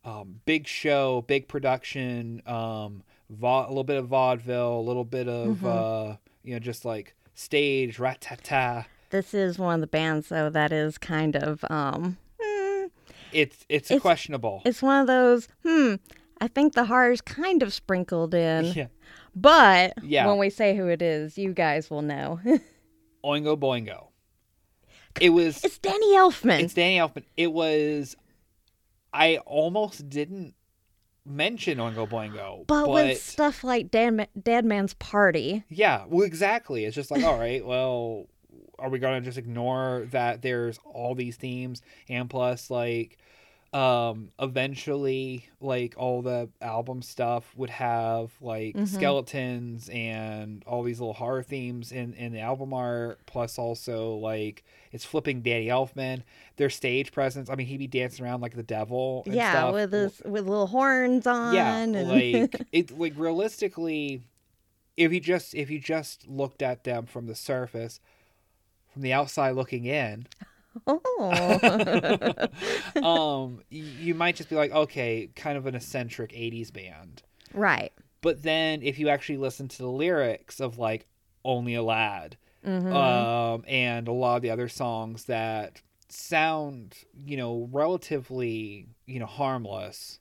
um, big show, big production, um, va- a little bit of vaudeville, a little bit of, Mm-hmm. uh, you know, just like stage, rat tat ta. This is one of the bands though that is kind of um hmm, It's, it's, It's- questionable. it's one of those hmm I think the horror's kind of sprinkled in. yeah. But Yeah. when we say who it is, you guys will know. (laughs) Oingo Boingo. It was, it's Danny Elfman. it's Danny Elfman. It was, I almost didn't mention Oingo Boingo. but, with stuff like Dead, Ma- Dead Man's Party, Yeah, well, exactly. It's just like, all right, well, are we gonna just ignore that there's all these themes and plus like um eventually like all the album stuff would have like Mhm. skeletons and all these little horror themes in in the album art plus also like it's flipping Danny Elfman their stage presence I mean he'd be dancing around like the devil and yeah, stuff. with his with little horns on. Yeah, and... like (laughs) it. Like realistically, if you just if you just looked at them from the surface, from the outside looking in, oh. (laughs) um, you might just be like, okay, kind of an eccentric '80s band. right. But then, if you actually listen to the lyrics of like "Only a Lad," Mhm. um, and a lot of the other songs that sound, you know, relatively, you know, harmless.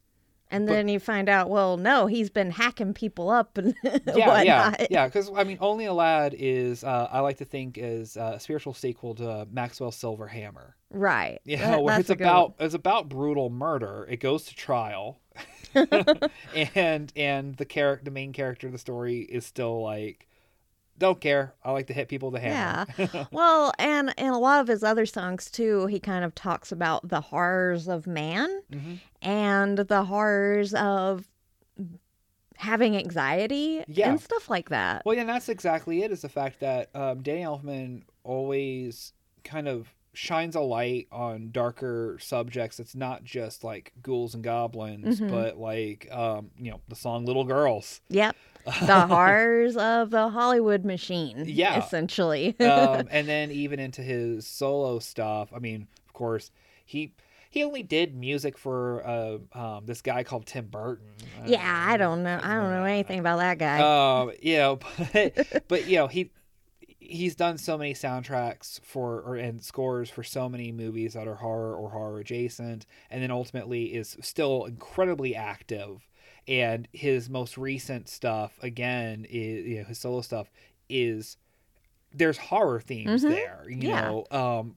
And but- then you find out, well, no, he's been hacking people up and (laughs) yeah, whatnot. yeah, yeah. Because I mean, Only a Lad is uh, I like to think is a spiritual sequel to Maxwell Silver Hammer. Right. You That- where it's a good one. about it's about brutal murder. It goes to trial, (laughs) (laughs) and and the character, the main character of the story is still like don't care. I like to hit people with a hammer. Yeah. (laughs) well, and in a lot of his other songs too, he kind of talks about the horrors of man Mhm. and the horrors of having anxiety Yeah. and stuff like that. Well, yeah, and that's exactly it. Is the fact that um, Danny Elfman always kind of shines a light on darker subjects. It's not just like ghouls and goblins, Mhm. but like um, you know the song "Little Girls." Yep. (laughs) The horrors of the Hollywood machine. Yeah. Essentially. (laughs) um, and then even into his solo stuff. I mean, of course, he he only did music for uh, um, this guy called Tim Burton. yeah, I don't know. I don't know anything about that guy. Um, you know, (laughs) but, but you know, he he's done so many soundtracks for or and scores for so many movies that are horror or horror adjacent, and then ultimately is still incredibly active. And his most recent stuff, again, is you know his solo stuff is there's horror themes Mhm. there. You Yeah. know, um,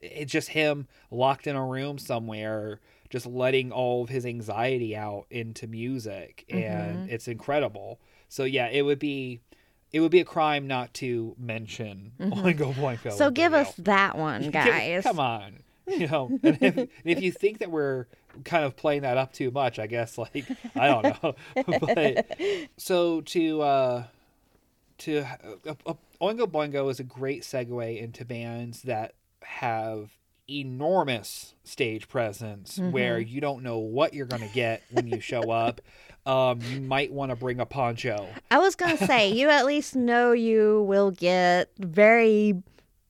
it's just him locked in a room somewhere just letting all of his anxiety out into music Mm-hmm. and it's incredible so yeah it would be it would be a crime not to mention Oingo Boingo Mm-hmm. so give us that one, (laughs) guys. come on you know and if, (laughs) and if you think that we're kind of playing that up too much i guess like i don't know (laughs) but so to uh to uh, uh, Oingo Boingo is a great segue into bands that have enormous stage presence where you don't know what you're going to get when you show up. Um, you might want to bring a poncho. I was gonna say you at least know you will get very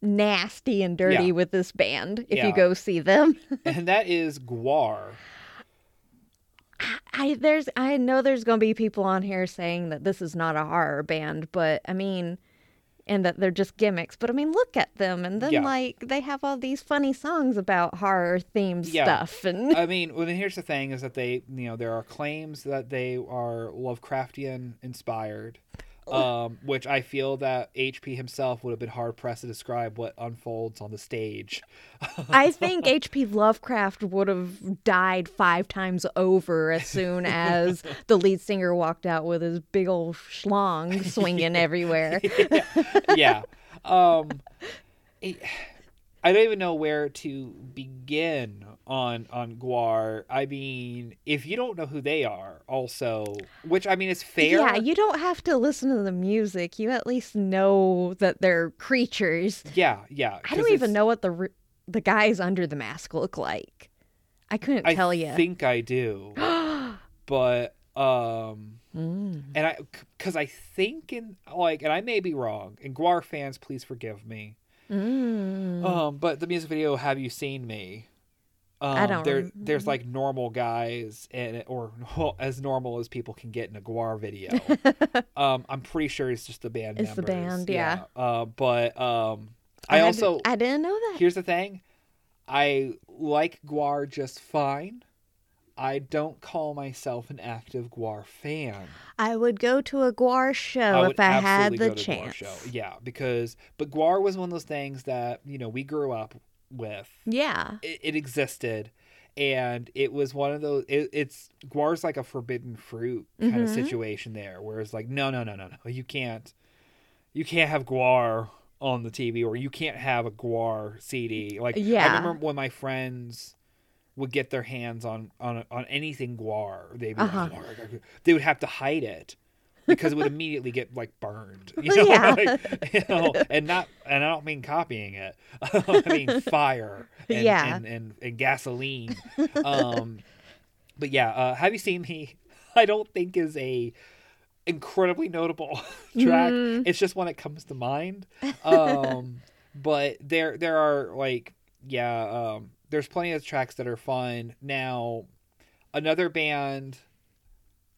nasty and dirty Yeah. with this band if Yeah. you go see them. (laughs) And that is GWAR. I there's I know there's gonna be people on here saying that this is not a horror band, but I mean and that they're just gimmicks. But I mean look at them and then Yeah. like they have all these funny songs about horror themed Yeah. stuff and I mean, well, then here's the thing: is that they, you know, there are claims that they are Lovecraftian inspired, um, which I feel that HP himself would have been hard pressed to describe what unfolds on the stage. (laughs) I think H.P. Lovecraft would have died five times over as soon (laughs) as the lead singer walked out with his big old schlong (laughs) swinging everywhere. yeah. Um, it- I don't even know where to begin on on GWAR. I mean, if you don't know who they are, also, which I mean is fair. Yeah, you don't have to listen to the music. You at least know that they're creatures. yeah, yeah. I don't even know what the the guys under the mask look like. I couldn't I tell you. I think I do, (gasps) but um, Mm. and I because I think in like, and I may be wrong. And GWAR fans, please forgive me. Mm. Um, but the music video "Have You Seen Me"? Um, I don't There, there's like normal guys and or (laughs) well, as normal as people can get in a GWAR video. (laughs) um, I'm pretty sure it's just the band. It's the band, yeah. Uh, but um, I, had- also I didn't know that. here's the thing, I like GWAR just fine. I don't call myself an active GWAR fan. I would go to a GWAR show would if I had the go to GWAR chance. show. Yeah, because but GWAR was one of those things that you know we grew up with. Yeah. It, it existed, and it was one of those. It, it's GWAR's like a forbidden fruit kind of Mhm. situation there, where it's like, no, no, no, no, no, you can't, you can't have GWAR on the TV, or you can't have a GWAR CD. Like, yeah. I remember when my friends would get their hands on on on anything GWAR, they'd be Uh-huh. "GWAR." they would have to hide it because it would immediately get like burned, you know, (laughs) Yeah. like, you know, and not and I don't mean copying it, (laughs) I mean fire, and, Yeah. and, and and gasoline. Um, but yeah, uh, have you seen me? (laughs) I don't think is a incredibly notable track. Mm. It's just one that comes to mind. Um, but there there are like yeah, um, there's plenty of tracks that are fun. Now, another band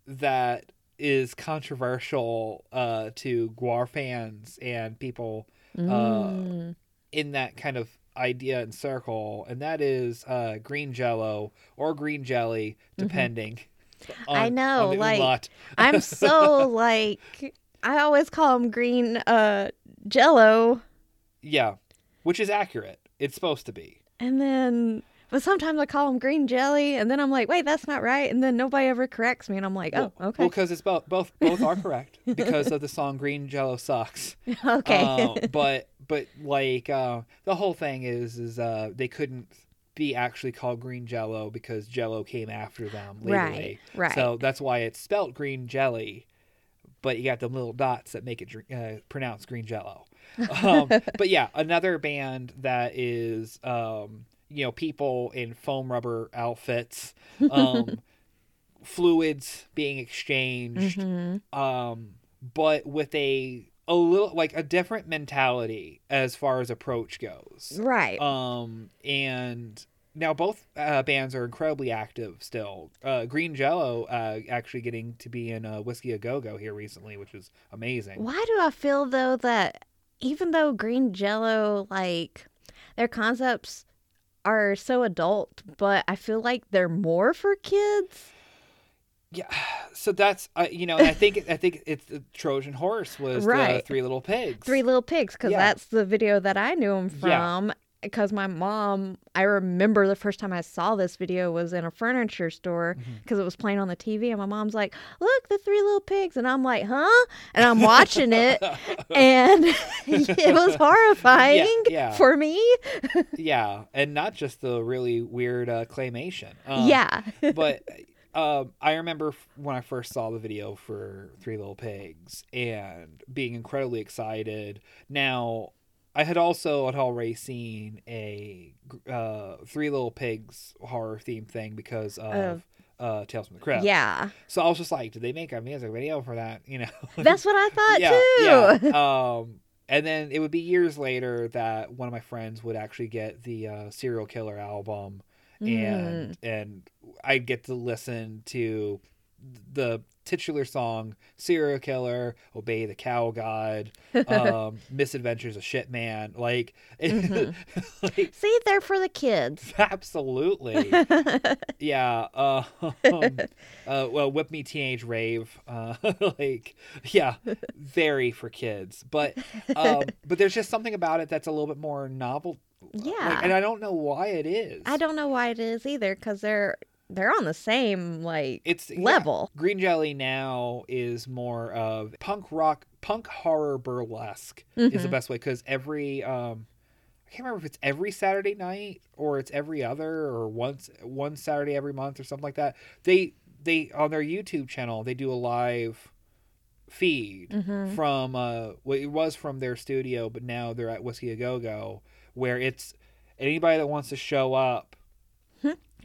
that is controversial uh, to GWAR fans and people Mm. in that kind of idea and circle, and that is uh, Green Jello or Green Jelly, depending. Mm-hmm. I know, on like-. I'm so (laughs) like I always call them green uh jello yeah, which is accurate. It's supposed to be. and then But sometimes I call them green jelly, and then I'm like, wait, that's not right. And then nobody ever corrects me, and I'm like, oh, Well, okay. Well, because it's both both both are correct because of the song "Green Jello Sucks." (laughs) okay. Uh, but but like uh, the whole thing is is uh, they couldn't be actually called Green Jello because Jello came after them legally. Right, right. So that's why it's spelt Green Jelly, but you got the little dots that make it dr- uh, pronounced Green Jello. (laughs) Um, but yeah, another band that is um, you know people in foam rubber outfits. (laughs) Um, fluids being exchanged Mhm. um but with a a little like a different mentality as far as approach goes Right. um and now both uh, bands are incredibly active still uh green jello uh actually getting to be in uh, whiskey a go-go here recently which is amazing Why do I feel though that even though green jello, like their concepts are so adult, but I feel like they're more for kids? yeah (sighs) so that's uh, you know i think i think it's the trojan horse was the Right. three little pigs Three Little Pigs, because Yeah. that's the video that I knew them Yeah. Because my mom, I remember the first time I saw this video was in a furniture store Mm-hmm. because it was playing on the TV, and my mom's like, "Look, the Three Little Pigs," and I'm like, "Huh?" And I'm watching it, (laughs) and (laughs) it was horrifying yeah. for me. yeah and not just the really weird uh, claymation um, yeah, but (laughs) um, I remember when I first saw the video for Three Little Pigs and being incredibly excited. Now, I had also had already seen a uh, Three Little Pigs horror theme thing because of Of- uh, Tales from the Crypt. yeah. So I was just like, did they make a music video for that? You know. (laughs) That's what I thought yeah, too. yeah. (laughs) Um, and then it would be years later that one of my friends would actually get the uh, Serial Killer album, and and I'd get to listen to the titular song "Serial Killer," "Obey the Cow God," (laughs) um, "Misadventures of Shit Man." Like, (laughs) like See, they're for the kids. (laughs) absolutely, yeah. Uh, uh, well, whip me teenage rave. Uh, like, yeah, very for kids. But, um, but there's just something about it that's a little bit more novel. Yeah. Like, and I don't know why it is. I don't know why it is either, because they're they're on the same like It's yeah. level. Green Jelly now is more of punk rock, punk horror burlesque is Mm-hmm. the best way because every um, I can't remember if it's every Saturday night or it's every other or once one Saturday every month or something like that. They they on their YouTube channel they do a live feed Mm-hmm. from uh well, it was from their studio but now they're at Whiskey a Go Go where it's anybody that wants to show up.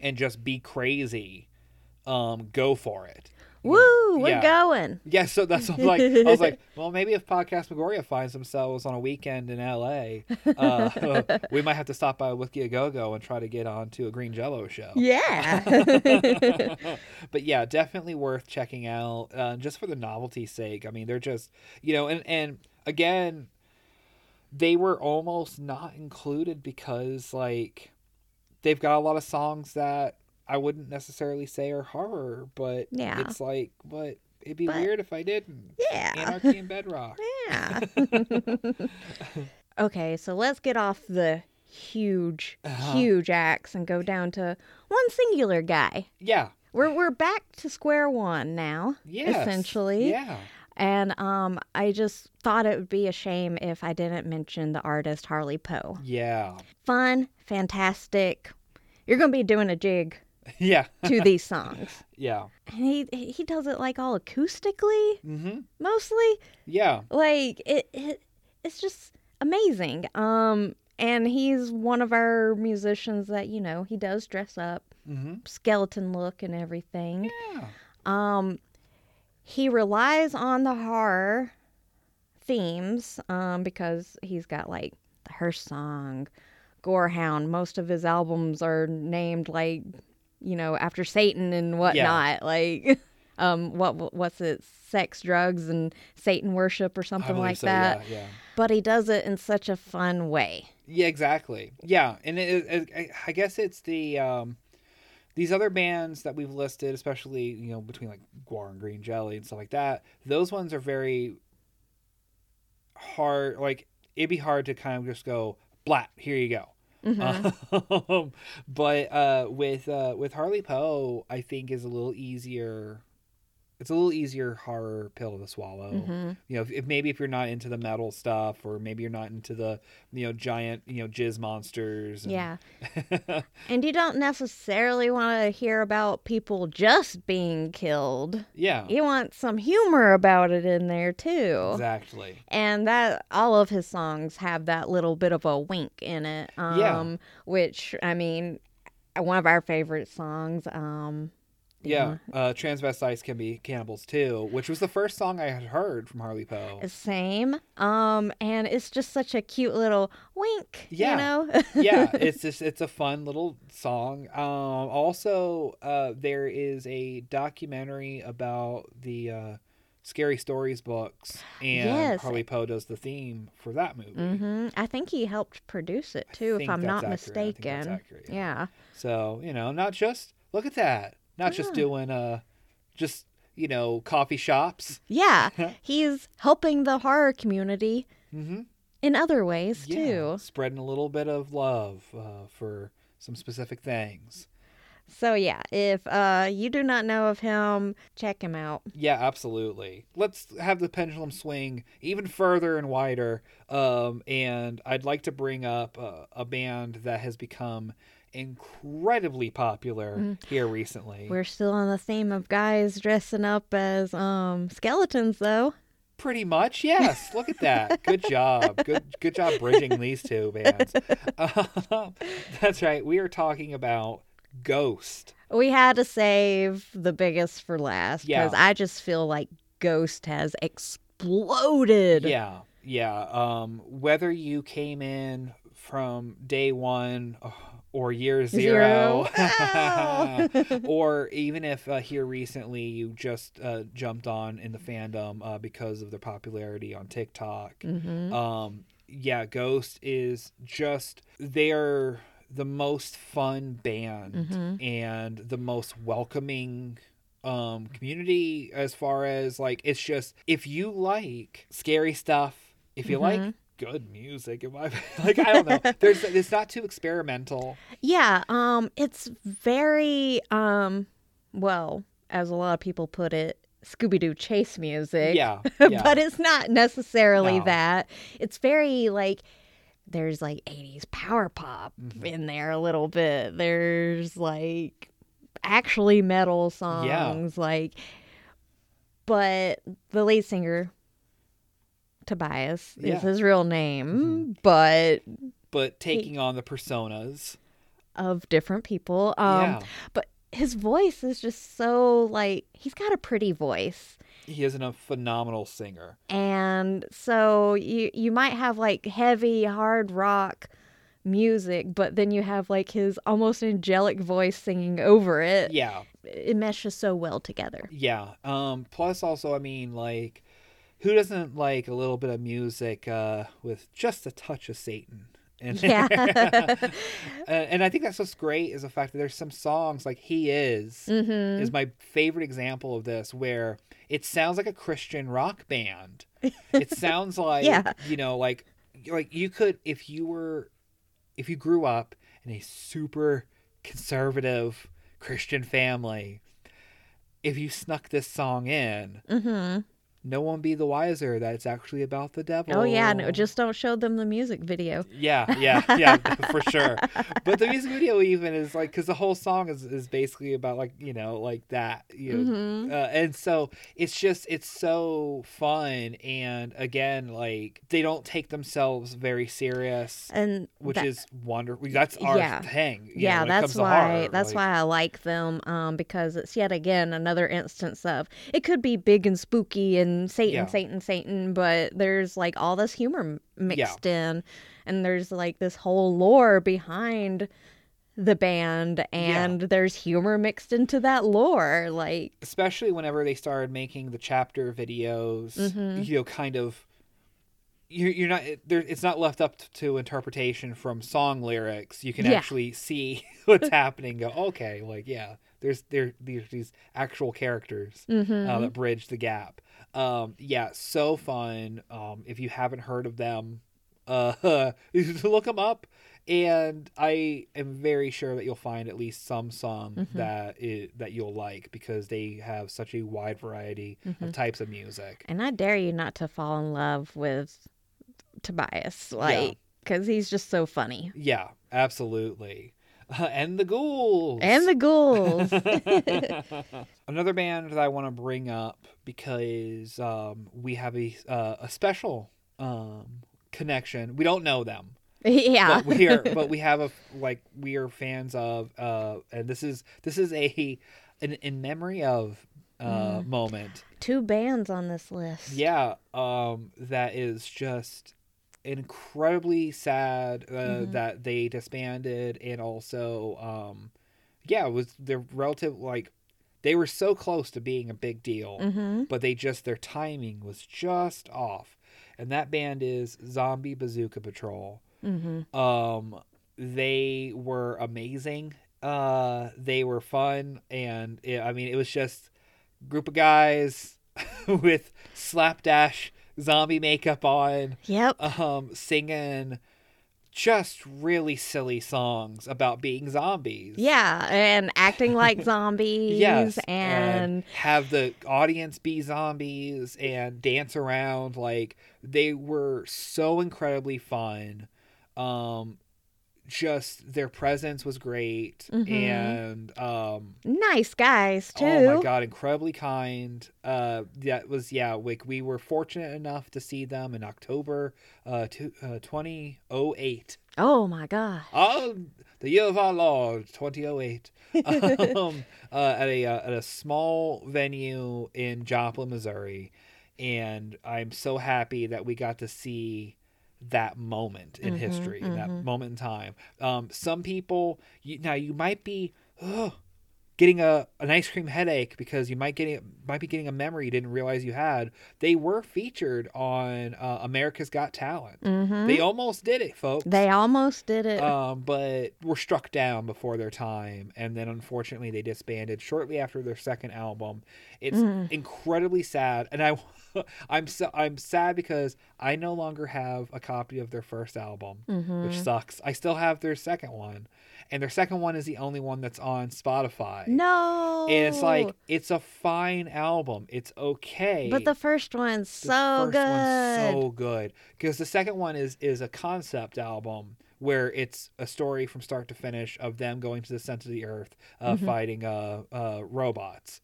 And just be crazy um go for it Woo, we're Yeah. going. yeah, so that's what I'm like. I was like, (laughs) well, maybe if Podcastmagoria finds themselves on a weekend in LA, uh, (laughs) we might have to stop by Whiskey a Go Go and try to get on to a Green Jello show. Yeah. (laughs) but yeah, definitely worth checking out uh, just for the novelty's sake. I mean, they're just, you know, and and again, they were almost not included because like they've got a lot of songs that I wouldn't necessarily say are horror, but Yeah. it's like, but it'd be But- weird if I didn't. Yeah. Anarchy and Bedrock. (laughs) yeah. (laughs) (laughs) okay, so let's get off the huge, Uh-huh. huge acts and go down to one singular guy. Yeah. We're we're back to square one now, Yes. essentially. Yeah. And um, I just thought it would be a shame if I didn't mention the artist Harley Poe. Yeah. Fun, fantastic. You're gonna be doing a jig (laughs) Yeah. to (laughs) these songs, yeah. and he he does it like all acoustically, Mm-hmm. mostly. Yeah. Like it, it it's just amazing. Um, and he's one of our musicians that you know he does dress up, Mm-hmm. skeleton look and everything. Yeah. Um, he relies on the horror themes um, because he's got like the Hearst song, Gorehound. Most of his albums are named like, you know, after Satan and whatnot. Like, (laughs) um, what what's it? Sex, drugs, and Satan worship or something like so, that. Yeah. Yeah. But he does it in such a fun way. Yeah, exactly. Yeah, and it, it, I- I guess it's the um, these other bands that we've listed, especially you know between like GWAR and Green Jelly and stuff like that. Those ones are very hard. Like it'd be hard to kind of just go blat. Here you go. Mhm. (laughs) Um, but uh, with uh, with Harley Poe, I think is a little easier. It's a little easier horror pill to swallow. Mhm. You know, if, if maybe if you're not into the metal stuff, or maybe you're not into the you know giant you know jizz monsters. and- Yeah. (laughs) And you don't necessarily want to hear about people just being killed. yeah, You want some humor about it in there too. exactly. And that all of his songs have that little bit of a wink in it. Um Yeah. which I mean one of our favorite songs um Yeah, uh, transvestites can be cannibals too, which was the first song I had heard from Harley Poe. same um and it's just such a cute little wink, Yeah. you know. (laughs) yeah, (laughs) it's just it's a fun little song. Um, also, uh, there is a documentary about the uh, Scary Stories books, and Yes. Harley Poe does the theme for that movie. Mm-hmm. I think he helped produce it too, if I'm not accurate. I think that's mistaken. accurate, yeah. yeah. So you know, not just look at that, not just Yeah. doing uh, just you know, coffee shops. Yeah, (laughs) he's helping the horror community Mm-hmm. in other ways Yeah, too. spreading a little bit of love uh, for some specific things. So yeah, if uh you do not know of him, check him out. Yeah, absolutely. Let's have the pendulum swing even further and wider. Um, and I'd like to bring up uh, a band that has become incredibly popular here recently. We're still on the theme of guys dressing up as um skeletons though. Pretty much, yes. Look at that. (laughs) Good job. Good, good job bridging these two (laughs) bands. Um, (laughs) that's right. We are talking about Ghost. We had to save the biggest for last Yeah. because I just feel like Ghost has exploded. Yeah, yeah. Um, whether you came in from day one uh, or year zero, Zero. (laughs) (laughs) Or even if uh, here recently you just uh, jumped on in the fandom uh, because of their popularity on TikTok. Mhm. Um, yeah, Ghost is just they're the most fun band Mhm. and the most welcoming um community as far as like it's just if you like scary stuff if you like Mhm. Good music if I, (laughs) like i don't know there's (laughs) it's not too experimental Yeah, um it's very um well, as a lot of people put it, Scooby Doo chase music. yeah (laughs) yeah but it's not necessarily No. that. It's very like there's like 80s power pop Mhm. in there a little bit. There's like actually metal songs like but the lead singer Tobias Yeah. is his real name, Mhm. but but taking on the personas of different people. Um yeah but his voice is just so like he's got a pretty voice. he isn't a phenomenal singer and so you you might have like heavy hard rock music but then you have like his almost angelic voice singing over it yeah it meshes so well together Yeah. Um plus also I mean like who doesn't like a little bit of music uh with just a touch of Satan? in? Yeah. and, (laughs) (laughs) and I think that's what's great is the fact that there's some songs like He Is mm-hmm. is my favorite example of this where it sounds like a Christian rock band. It (laughs) sounds like Yeah. you know like like you could if you were if you grew up in a super conservative Christian family if you snuck this song in Mm-hmm. No one be the wiser that it's actually about the devil. oh yeah no just don't show them the music video Yeah, (laughs) yeah, yeah, for sure. But the music video even is like because the whole song is, is basically about like you know like that, you know, Mhm. uh, and so it's just it's so fun and again like they don't take themselves very serious, and which that- is wonderful. That's our Yeah. thing. know, yeah when that's why horror, that's like- why i like them um because it's yet again another instance of it could be big and spooky and satan Yeah. satan satan but there's like all this humor mixed in and there's like this whole lore behind the band and there's humor mixed into that lore like especially whenever they started making the chapter videos, Mhm. you know, kind of. You're, you're not there. It's not left up to interpretation from song lyrics. You can Yeah. actually see (laughs) what's happening. Go, okay, like yeah, there's there there's these actual characters mhm. uh, that bridge the gap. Um, yeah, so fun. Um, if you haven't heard of them, uh, (laughs) look them up and I am very sure that you'll find at least some song Mhm. that i that you'll like because they have such a wide variety Mhm. of types of music. And I dare you not to fall in love with Tobias, like, because he's just so funny. Yeah, absolutely. (laughs) and the ghouls. And the ghouls. (laughs) Another band that I want to bring up because um, we have a uh, a special um, connection. We don't know them, (laughs) yeah. but we are but we (laughs) have a like we are fans of uh, and this is this is a an in memory of uh, Mm. moment. Two bands on this list. Yeah, um, that is just incredibly sad uh, Mhm. that they disbanded, and also, um, yeah, it was their relative like they were so close to being a big deal, Mm-hmm. but they just their timing was just off, and that band is Zombie Bazooka Patrol. Mm-hmm. Um, they were amazing. Uh, they were fun, and it, I mean, it was just group of guys (laughs) with slapdash zombie makeup on, Yep. um, singing just really silly songs about being zombies. Yeah, and acting like (laughs) zombies. Yes, and have the audience be zombies and dance around like they were so incredibly fun. Um, just their presence was great, Mhm. and um, nice guys too. oh my god, incredibly kind. Uh, that was yeah. Like we were fortunate enough to see them in October, uh, two, uh 2008. Oh my god. Oh, the year of our Lord, 2008. (laughs) um, uh, at a uh, at a small venue in Joplin, Missouri, and I'm so happy that we got to see that moment in Mhm, history, that mhm. moment in time. Um, some people you, now you might be ugh, getting a an ice cream headache because you might getting might be getting a memory you didn't realize you had. They were featured on uh, America's Got Talent. Mm-hmm. They almost did it, folks They almost did it. um, but were struck down before their time, and then unfortunately they disbanded shortly after their second album. It's Mm. incredibly sad, and I, (laughs) I'm so I'm sad because I no longer have a copy of their first album, Mhm. which sucks. I still have their second one, and their second one is the only one that's on Spotify. no. And it's like it's a fine album. It's okay. But the first one's The so first good. one's so good because the second one is is a concept album where it's a story from start to finish of them going to the center of the earth, uh, Mhm. fighting uh, uh, robots.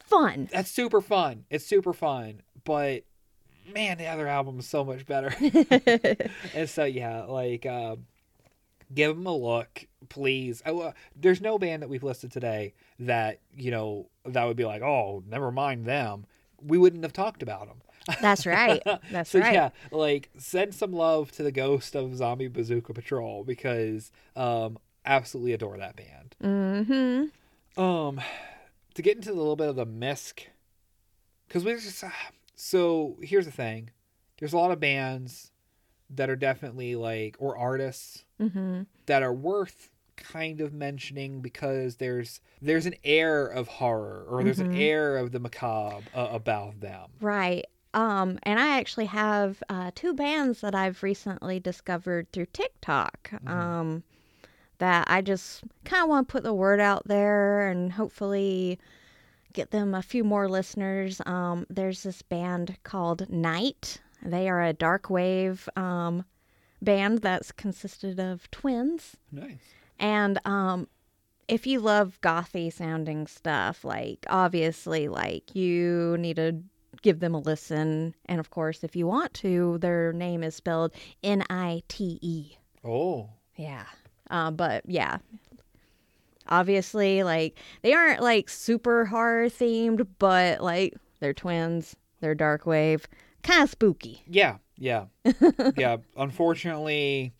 Fun. That's super fun. It's super fun, but man, the other album is so much better. (laughs) (laughs) and so yeah, like uh, give them a look, please. I, uh, there's no band that we've listed today that you know that would be like, oh, never mind them. We wouldn't have talked about them. That's right. (laughs) That's so right. yeah, like send some love to the ghost of Zombie Bazooka Patrol because um absolutely adore that band. Mm-hmm. Um to get into a little bit of the misc cuz we just so here's the thing. There's a lot of bands that are definitely like or artists Mm-hmm. that are worth kind of mentioning because there's there's an air of horror or there's an Mhm. air of the macabre uh, about them. Right. Um, and I actually have uh, two bands that I've recently discovered through TikTok. Mhm. Um, that I just kind of want to put the word out there and hopefully get them a few more listeners. Um, there's this band called Night. They are a dark wave um, band that's consisted of twins. Nice. And um if you love gothy sounding stuff, like obviously like you need to give them a listen. And of course, if you want to, their name is spelled N I T E. Oh. Yeah. Um, but yeah. Obviously, like they aren't like super horror themed, but like they're twins, they're dark wave, kind of spooky. Yeah, yeah, (laughs) yeah. Unfortunately,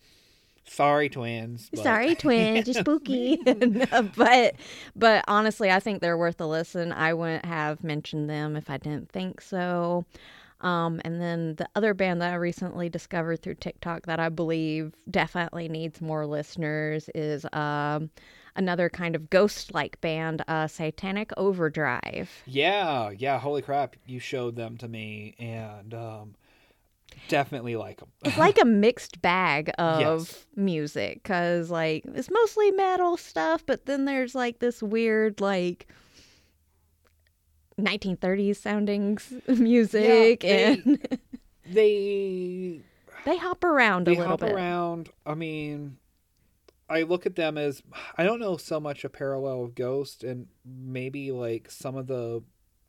sorry, twins. but- Sorry, (laughs) twins, you're spooky. (laughs) But but honestly, I think they're worth a listen. I wouldn't have mentioned them if I didn't think so. Um, and then the other band that I recently discovered through TikTok that I believe definitely needs more listeners is um, another kind of ghost-like band, uh, Satanic Overdrive. Yeah, yeah. Holy crap! You showed them to me, and um, definitely like them. it's like a (laughs) mixed bag of Yes. music because like it's mostly metal stuff but then there's like this weird like 1930s sounding (laughs) music they- and they (laughs) they hop around a little bit. they little hop bit around. I mean, I look at them as I don't know so much a parallel of Ghost and maybe like some of the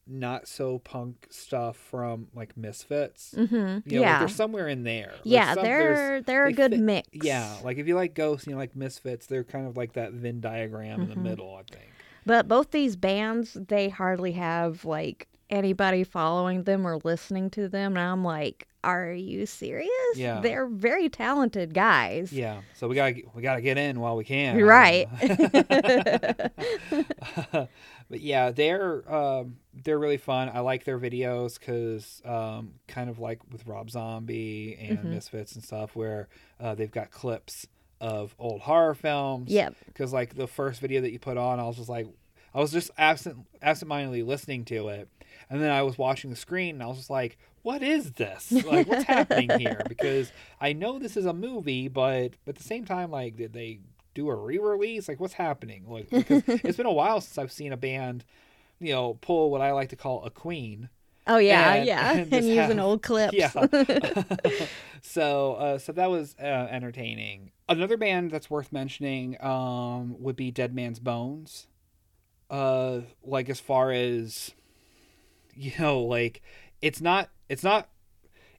not so punk stuff from like Misfits. Mm-hmm. You know, like, yeah they're somewhere in there. Yeah some- they're they're a they good fit- mix Yeah, like if you like Ghost and you like Misfits, they're kind of like that Venn diagram in Mhm. the middle. I think. But both these bands, they hardly have like anybody following them or listening to them. And I'm like, are you serious? Yeah. They're very talented guys. Yeah, so we gotta we gotta get in while we can. Right. (laughs) but yeah, they're um, they're really fun. I like their videos because um, kind of like with Rob Zombie and Mhm. Misfits and stuff, where uh, they've got clips of old horror films. Yep. Because like the first video that you put on, I was just like, I was just absent absentmindedly listening to it, and then I was watching the screen, and I was just like, what is this? (laughs) Like, what's happening here? Because I know this is a movie, but at the same time, like, did they do a re-release? Like, what's happening? Like, (laughs) because it's been a while since I've seen a band, you know, pull what I like to call a queen. Oh yeah, And- yeah. (laughs) and And, using have- old clips. Yeah. so, uh, so that was uh, entertaining. Another band that's worth mentioning um, would be Dead Man's Bones. Uh, like as far as you know, like it's not, it's not,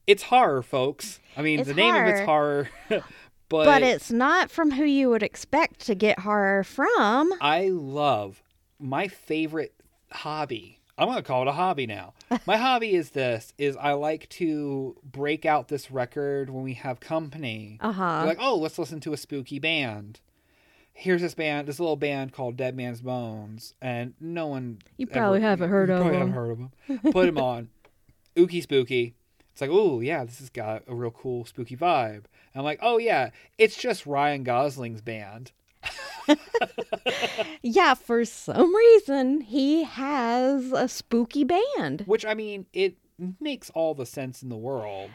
it's horror, folks. I mean, It's the name of it's horror, (laughs) but, but it's not from who you would expect to get horror from. I love my favorite hobby. I'm gonna call it a hobby now. (laughs) My hobby is this: is I like to break out this record when we have company. Uh huh. Like, oh, let's listen to a spooky band. Here's this band, this little band called Dead Man's Bones, and no one You probably ever- haven't heard you of probably them. haven't heard of them. Put them on, (laughs) ooky spooky. It's like, oh yeah, this has got a real cool spooky vibe. And I'm like, oh yeah, it's just Ryan Gosling's band. (laughs) Yeah, for some reason he has a spooky band. Which I mean, it makes all the sense in the world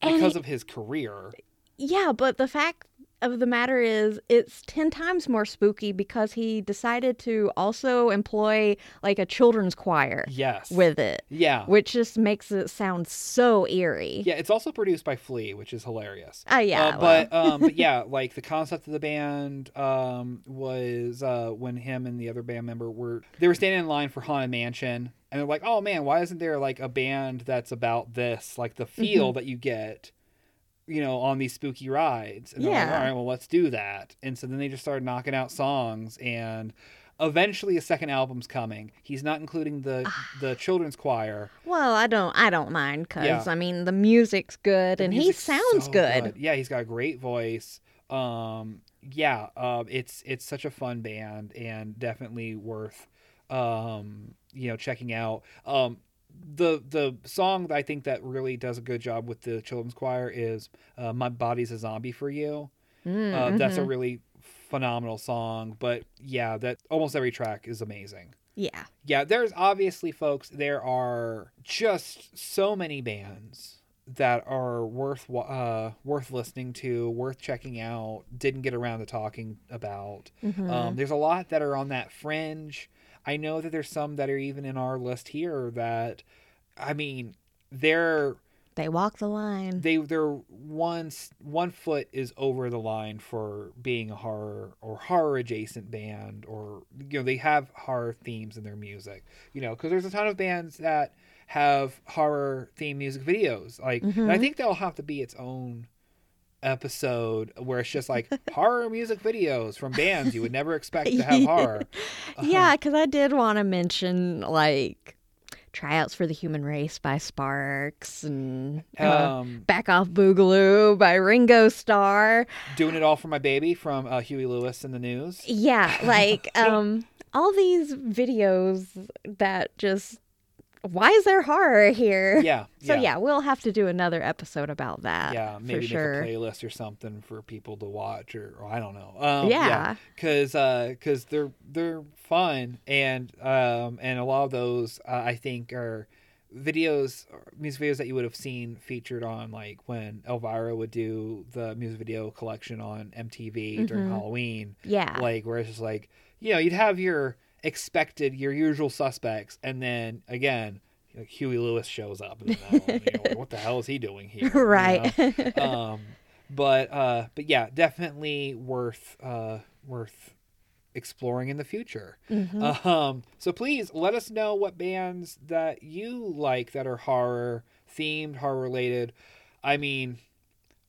because of his career. Yeah, but the fact of the matter is it's 10 times more spooky because he decided to also employ like a children's choir Yes. with it, yeah. which just makes it sound so eerie. Yeah, it's also produced by Flea, which is hilarious. Oh yeah, Uh, but um, but (laughs) yeah, like the concept of the band um, was uh, when him and the other band member were they were standing in line for Haunted Mansion, and they're like, "Oh man, why isn't there like a band that's about this, like the Mm-hmm. feel that you get, you know, on these spooky rides?" And they're like, "All right, well, let's do that." And so then they just started knocking out songs, and eventually a second album's coming. He's not including the (sighs) the children's choir. well, I don't I don't mind cuz Yeah. I mean the music's good The and he sounds so good. Yeah, he's got a great voice. Um, yeah, um, it's it's such a fun band and definitely worth um, you know checking out. Um, the the song that I think that really does a good job with the children's choir is uh, "My Body's a Zombie for You." Mm, Uh, That's a mhm. really phenomenal song. But yeah, that almost every track is amazing. Yeah. Yeah, there's obviously folks. There are just so many bands that are worth uh, worth listening to, worth checking out. Didn't get around to talking about. Mhm. Um, there's a lot that are on that fringe. I know that there's some that are even in our list here that, I mean, they're they walk the line. they they're one one foot is over the line for being a horror or horror adjacent band or you know they have horror themes in their music you know because there's a ton of bands that have horror theme music videos. Like and i think that'll have to be its own episode where it's just like (laughs) horror music videos from bands you would never expect to have (laughs) horror. Yeah, because I did want to mention like tryouts for the human race by Sparks and uh, um Back Off Boogaloo by Ringo Starr. doing it all for my baby from uh, Huey Lewis and the News. Yeah, like (laughs) um all these videos that just why is there horror here? yeah (laughs) So yeah. we'll have to do another episode about that. yeah maybe for sure. make a playlist or something for people to watch or, or i don't know um, yeah. because because they're they're fun and um and a lot of those uh, i think are videos, music videos that you would have seen featured on like when Elvira would do the music video collection on MTV during Mhm. Halloween. Yeah. Like where it's just like, you know, you'd have your expected, your usual suspects, and then again, Huey Lewis shows up. And, you know, like, what the hell is he doing here? (laughs) you right. know? (laughs) um, but uh, but yeah, definitely worth uh, worth exploring in the future. Mhm. Um, so please let us know what bands that you like that are horror themed, horror related. I mean,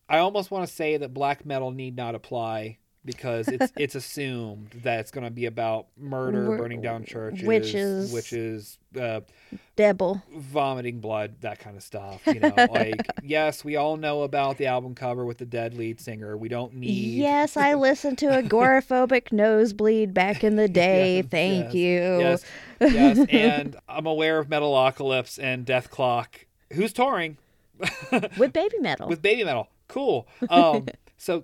I almost want to say that black metal need not apply because it's (laughs) it's assumed that it's going to be about murder, Wor- burning down churches, witches. witches, uh, Devil. vomiting blood, that kind of stuff. You know, (laughs) like yes, we all know about the album cover with the dead lead singer. We don't need Yes, I listened to agoraphobic (laughs) nosebleed back in the day. Yes, Thank yes, you. Yes, yes, and I'm aware of Metalocalypse and Dethklok, who's touring With Babymetal. with Babymetal. Cool. Um, so,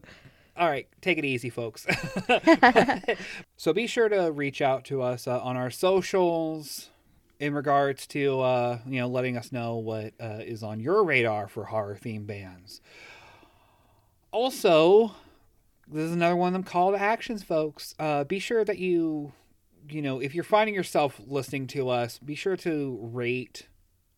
all right, take it easy, folks. (laughs) so be sure to reach out to us uh, on our socials in regards to uh, you know letting us know what uh, is on your radar for horror themed bands. Also, this is another one of them call to actions, folks. Uh, be sure that you, you know, if you're finding yourself listening to us, be sure to rate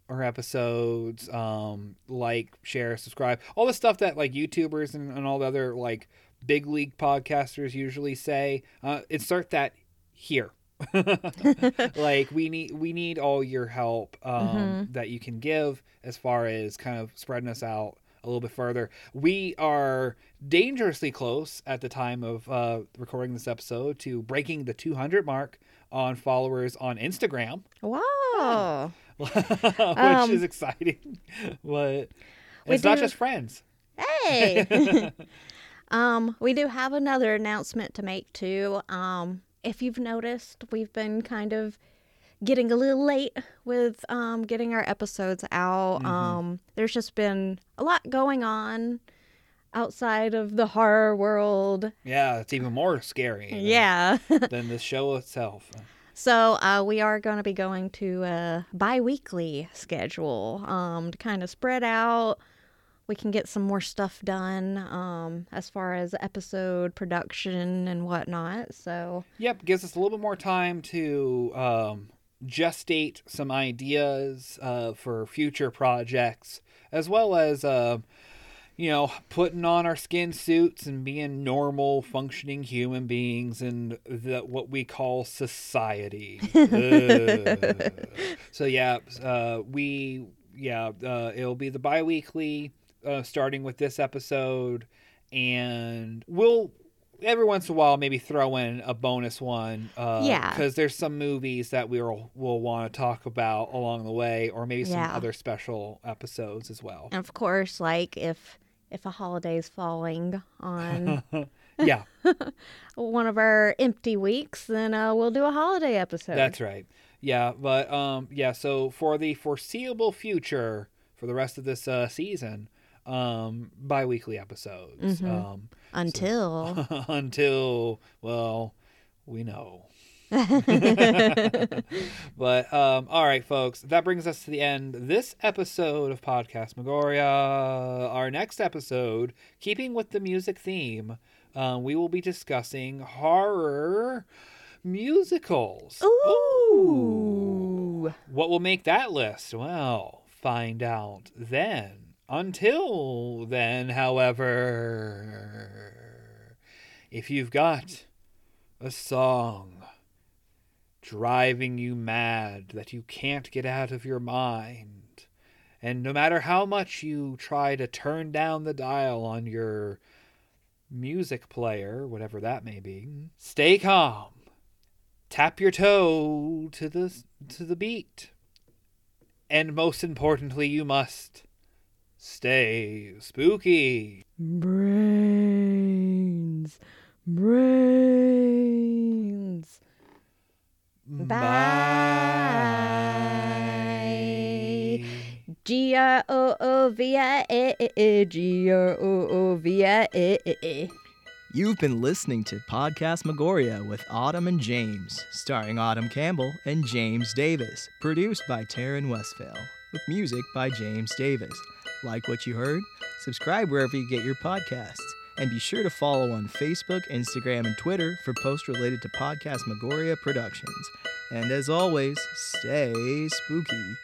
our episodes, um, like, share, subscribe, all the stuff that like YouTubers and, and all the other like big league podcasters usually say. Uh, insert that here. (laughs) (laughs) like we need we need all your help um, that you can give as far as kind of spreading us out a little bit further. We are dangerously close at the time of uh, recording this episode to breaking the 200 mark on followers on Instagram, wow. (laughs) which Um, is exciting. but it's not just friends. Hey. Um, we do have another announcement to make too. Um, if you've noticed, we've been kind of getting a little late with um getting our episodes out. Um, there's just been a lot going on outside of the horror world. Yeah, it's even more scary. than- Yeah. (laughs) Than the show itself. So uh, we are going to be going to a bi-weekly schedule um, to kind of spread out. We can get some more stuff done um, as far as episode production and whatnot. So Yep, gives us a little bit more time to um, gestate some ideas uh, for future projects, as well as, uh, you know, putting on our skin suits and being normal, functioning human beings in the, what we call society. (laughs) So yeah, uh, we yeah, uh, it'll be the bi-weekly, uh, starting with this episode, and we'll every once in a while maybe throw in a bonus one. Uh, Yeah. because there's some movies that we'll will want to talk about along the way, or maybe some Yeah. other special episodes as well. and of course, like if if a holiday is falling on (laughs) yeah, (laughs) one of our empty weeks, then uh, we'll do a holiday episode. that's right. Yeah, but um, yeah. So for the foreseeable future, for the rest of this uh, season, um, bi-weekly episodes. Mhm. Um, Until. (laughs) until well we know. (laughs) (laughs) But um all right folks that brings us to the end. This episode of Podcastmagoria our next episode keeping with the music theme uh, we will be discussing horror musicals. Ooh. what will make that list? Well find out then until then however if you've got a song driving you mad that you can't get out of your mind, and no matter how much you try to turn down the dial on your music player, whatever that may be, stay calm. Tap your toe to the to the beat. And most importantly, you must stay spooky. Brains. Brains. Bye. G R O O V I A G R O O V I A. You've been listening to Podcastmagoria with Autumn and James, starring Autumn Campbell and James Davis, produced by Taryn Westphal. with music by James Davis. Like what you heard? Subscribe wherever you get your podcasts. And be sure to follow on Facebook, Instagram, and Twitter for posts related to Podcastmagoria Productions. And as always, stay spooky.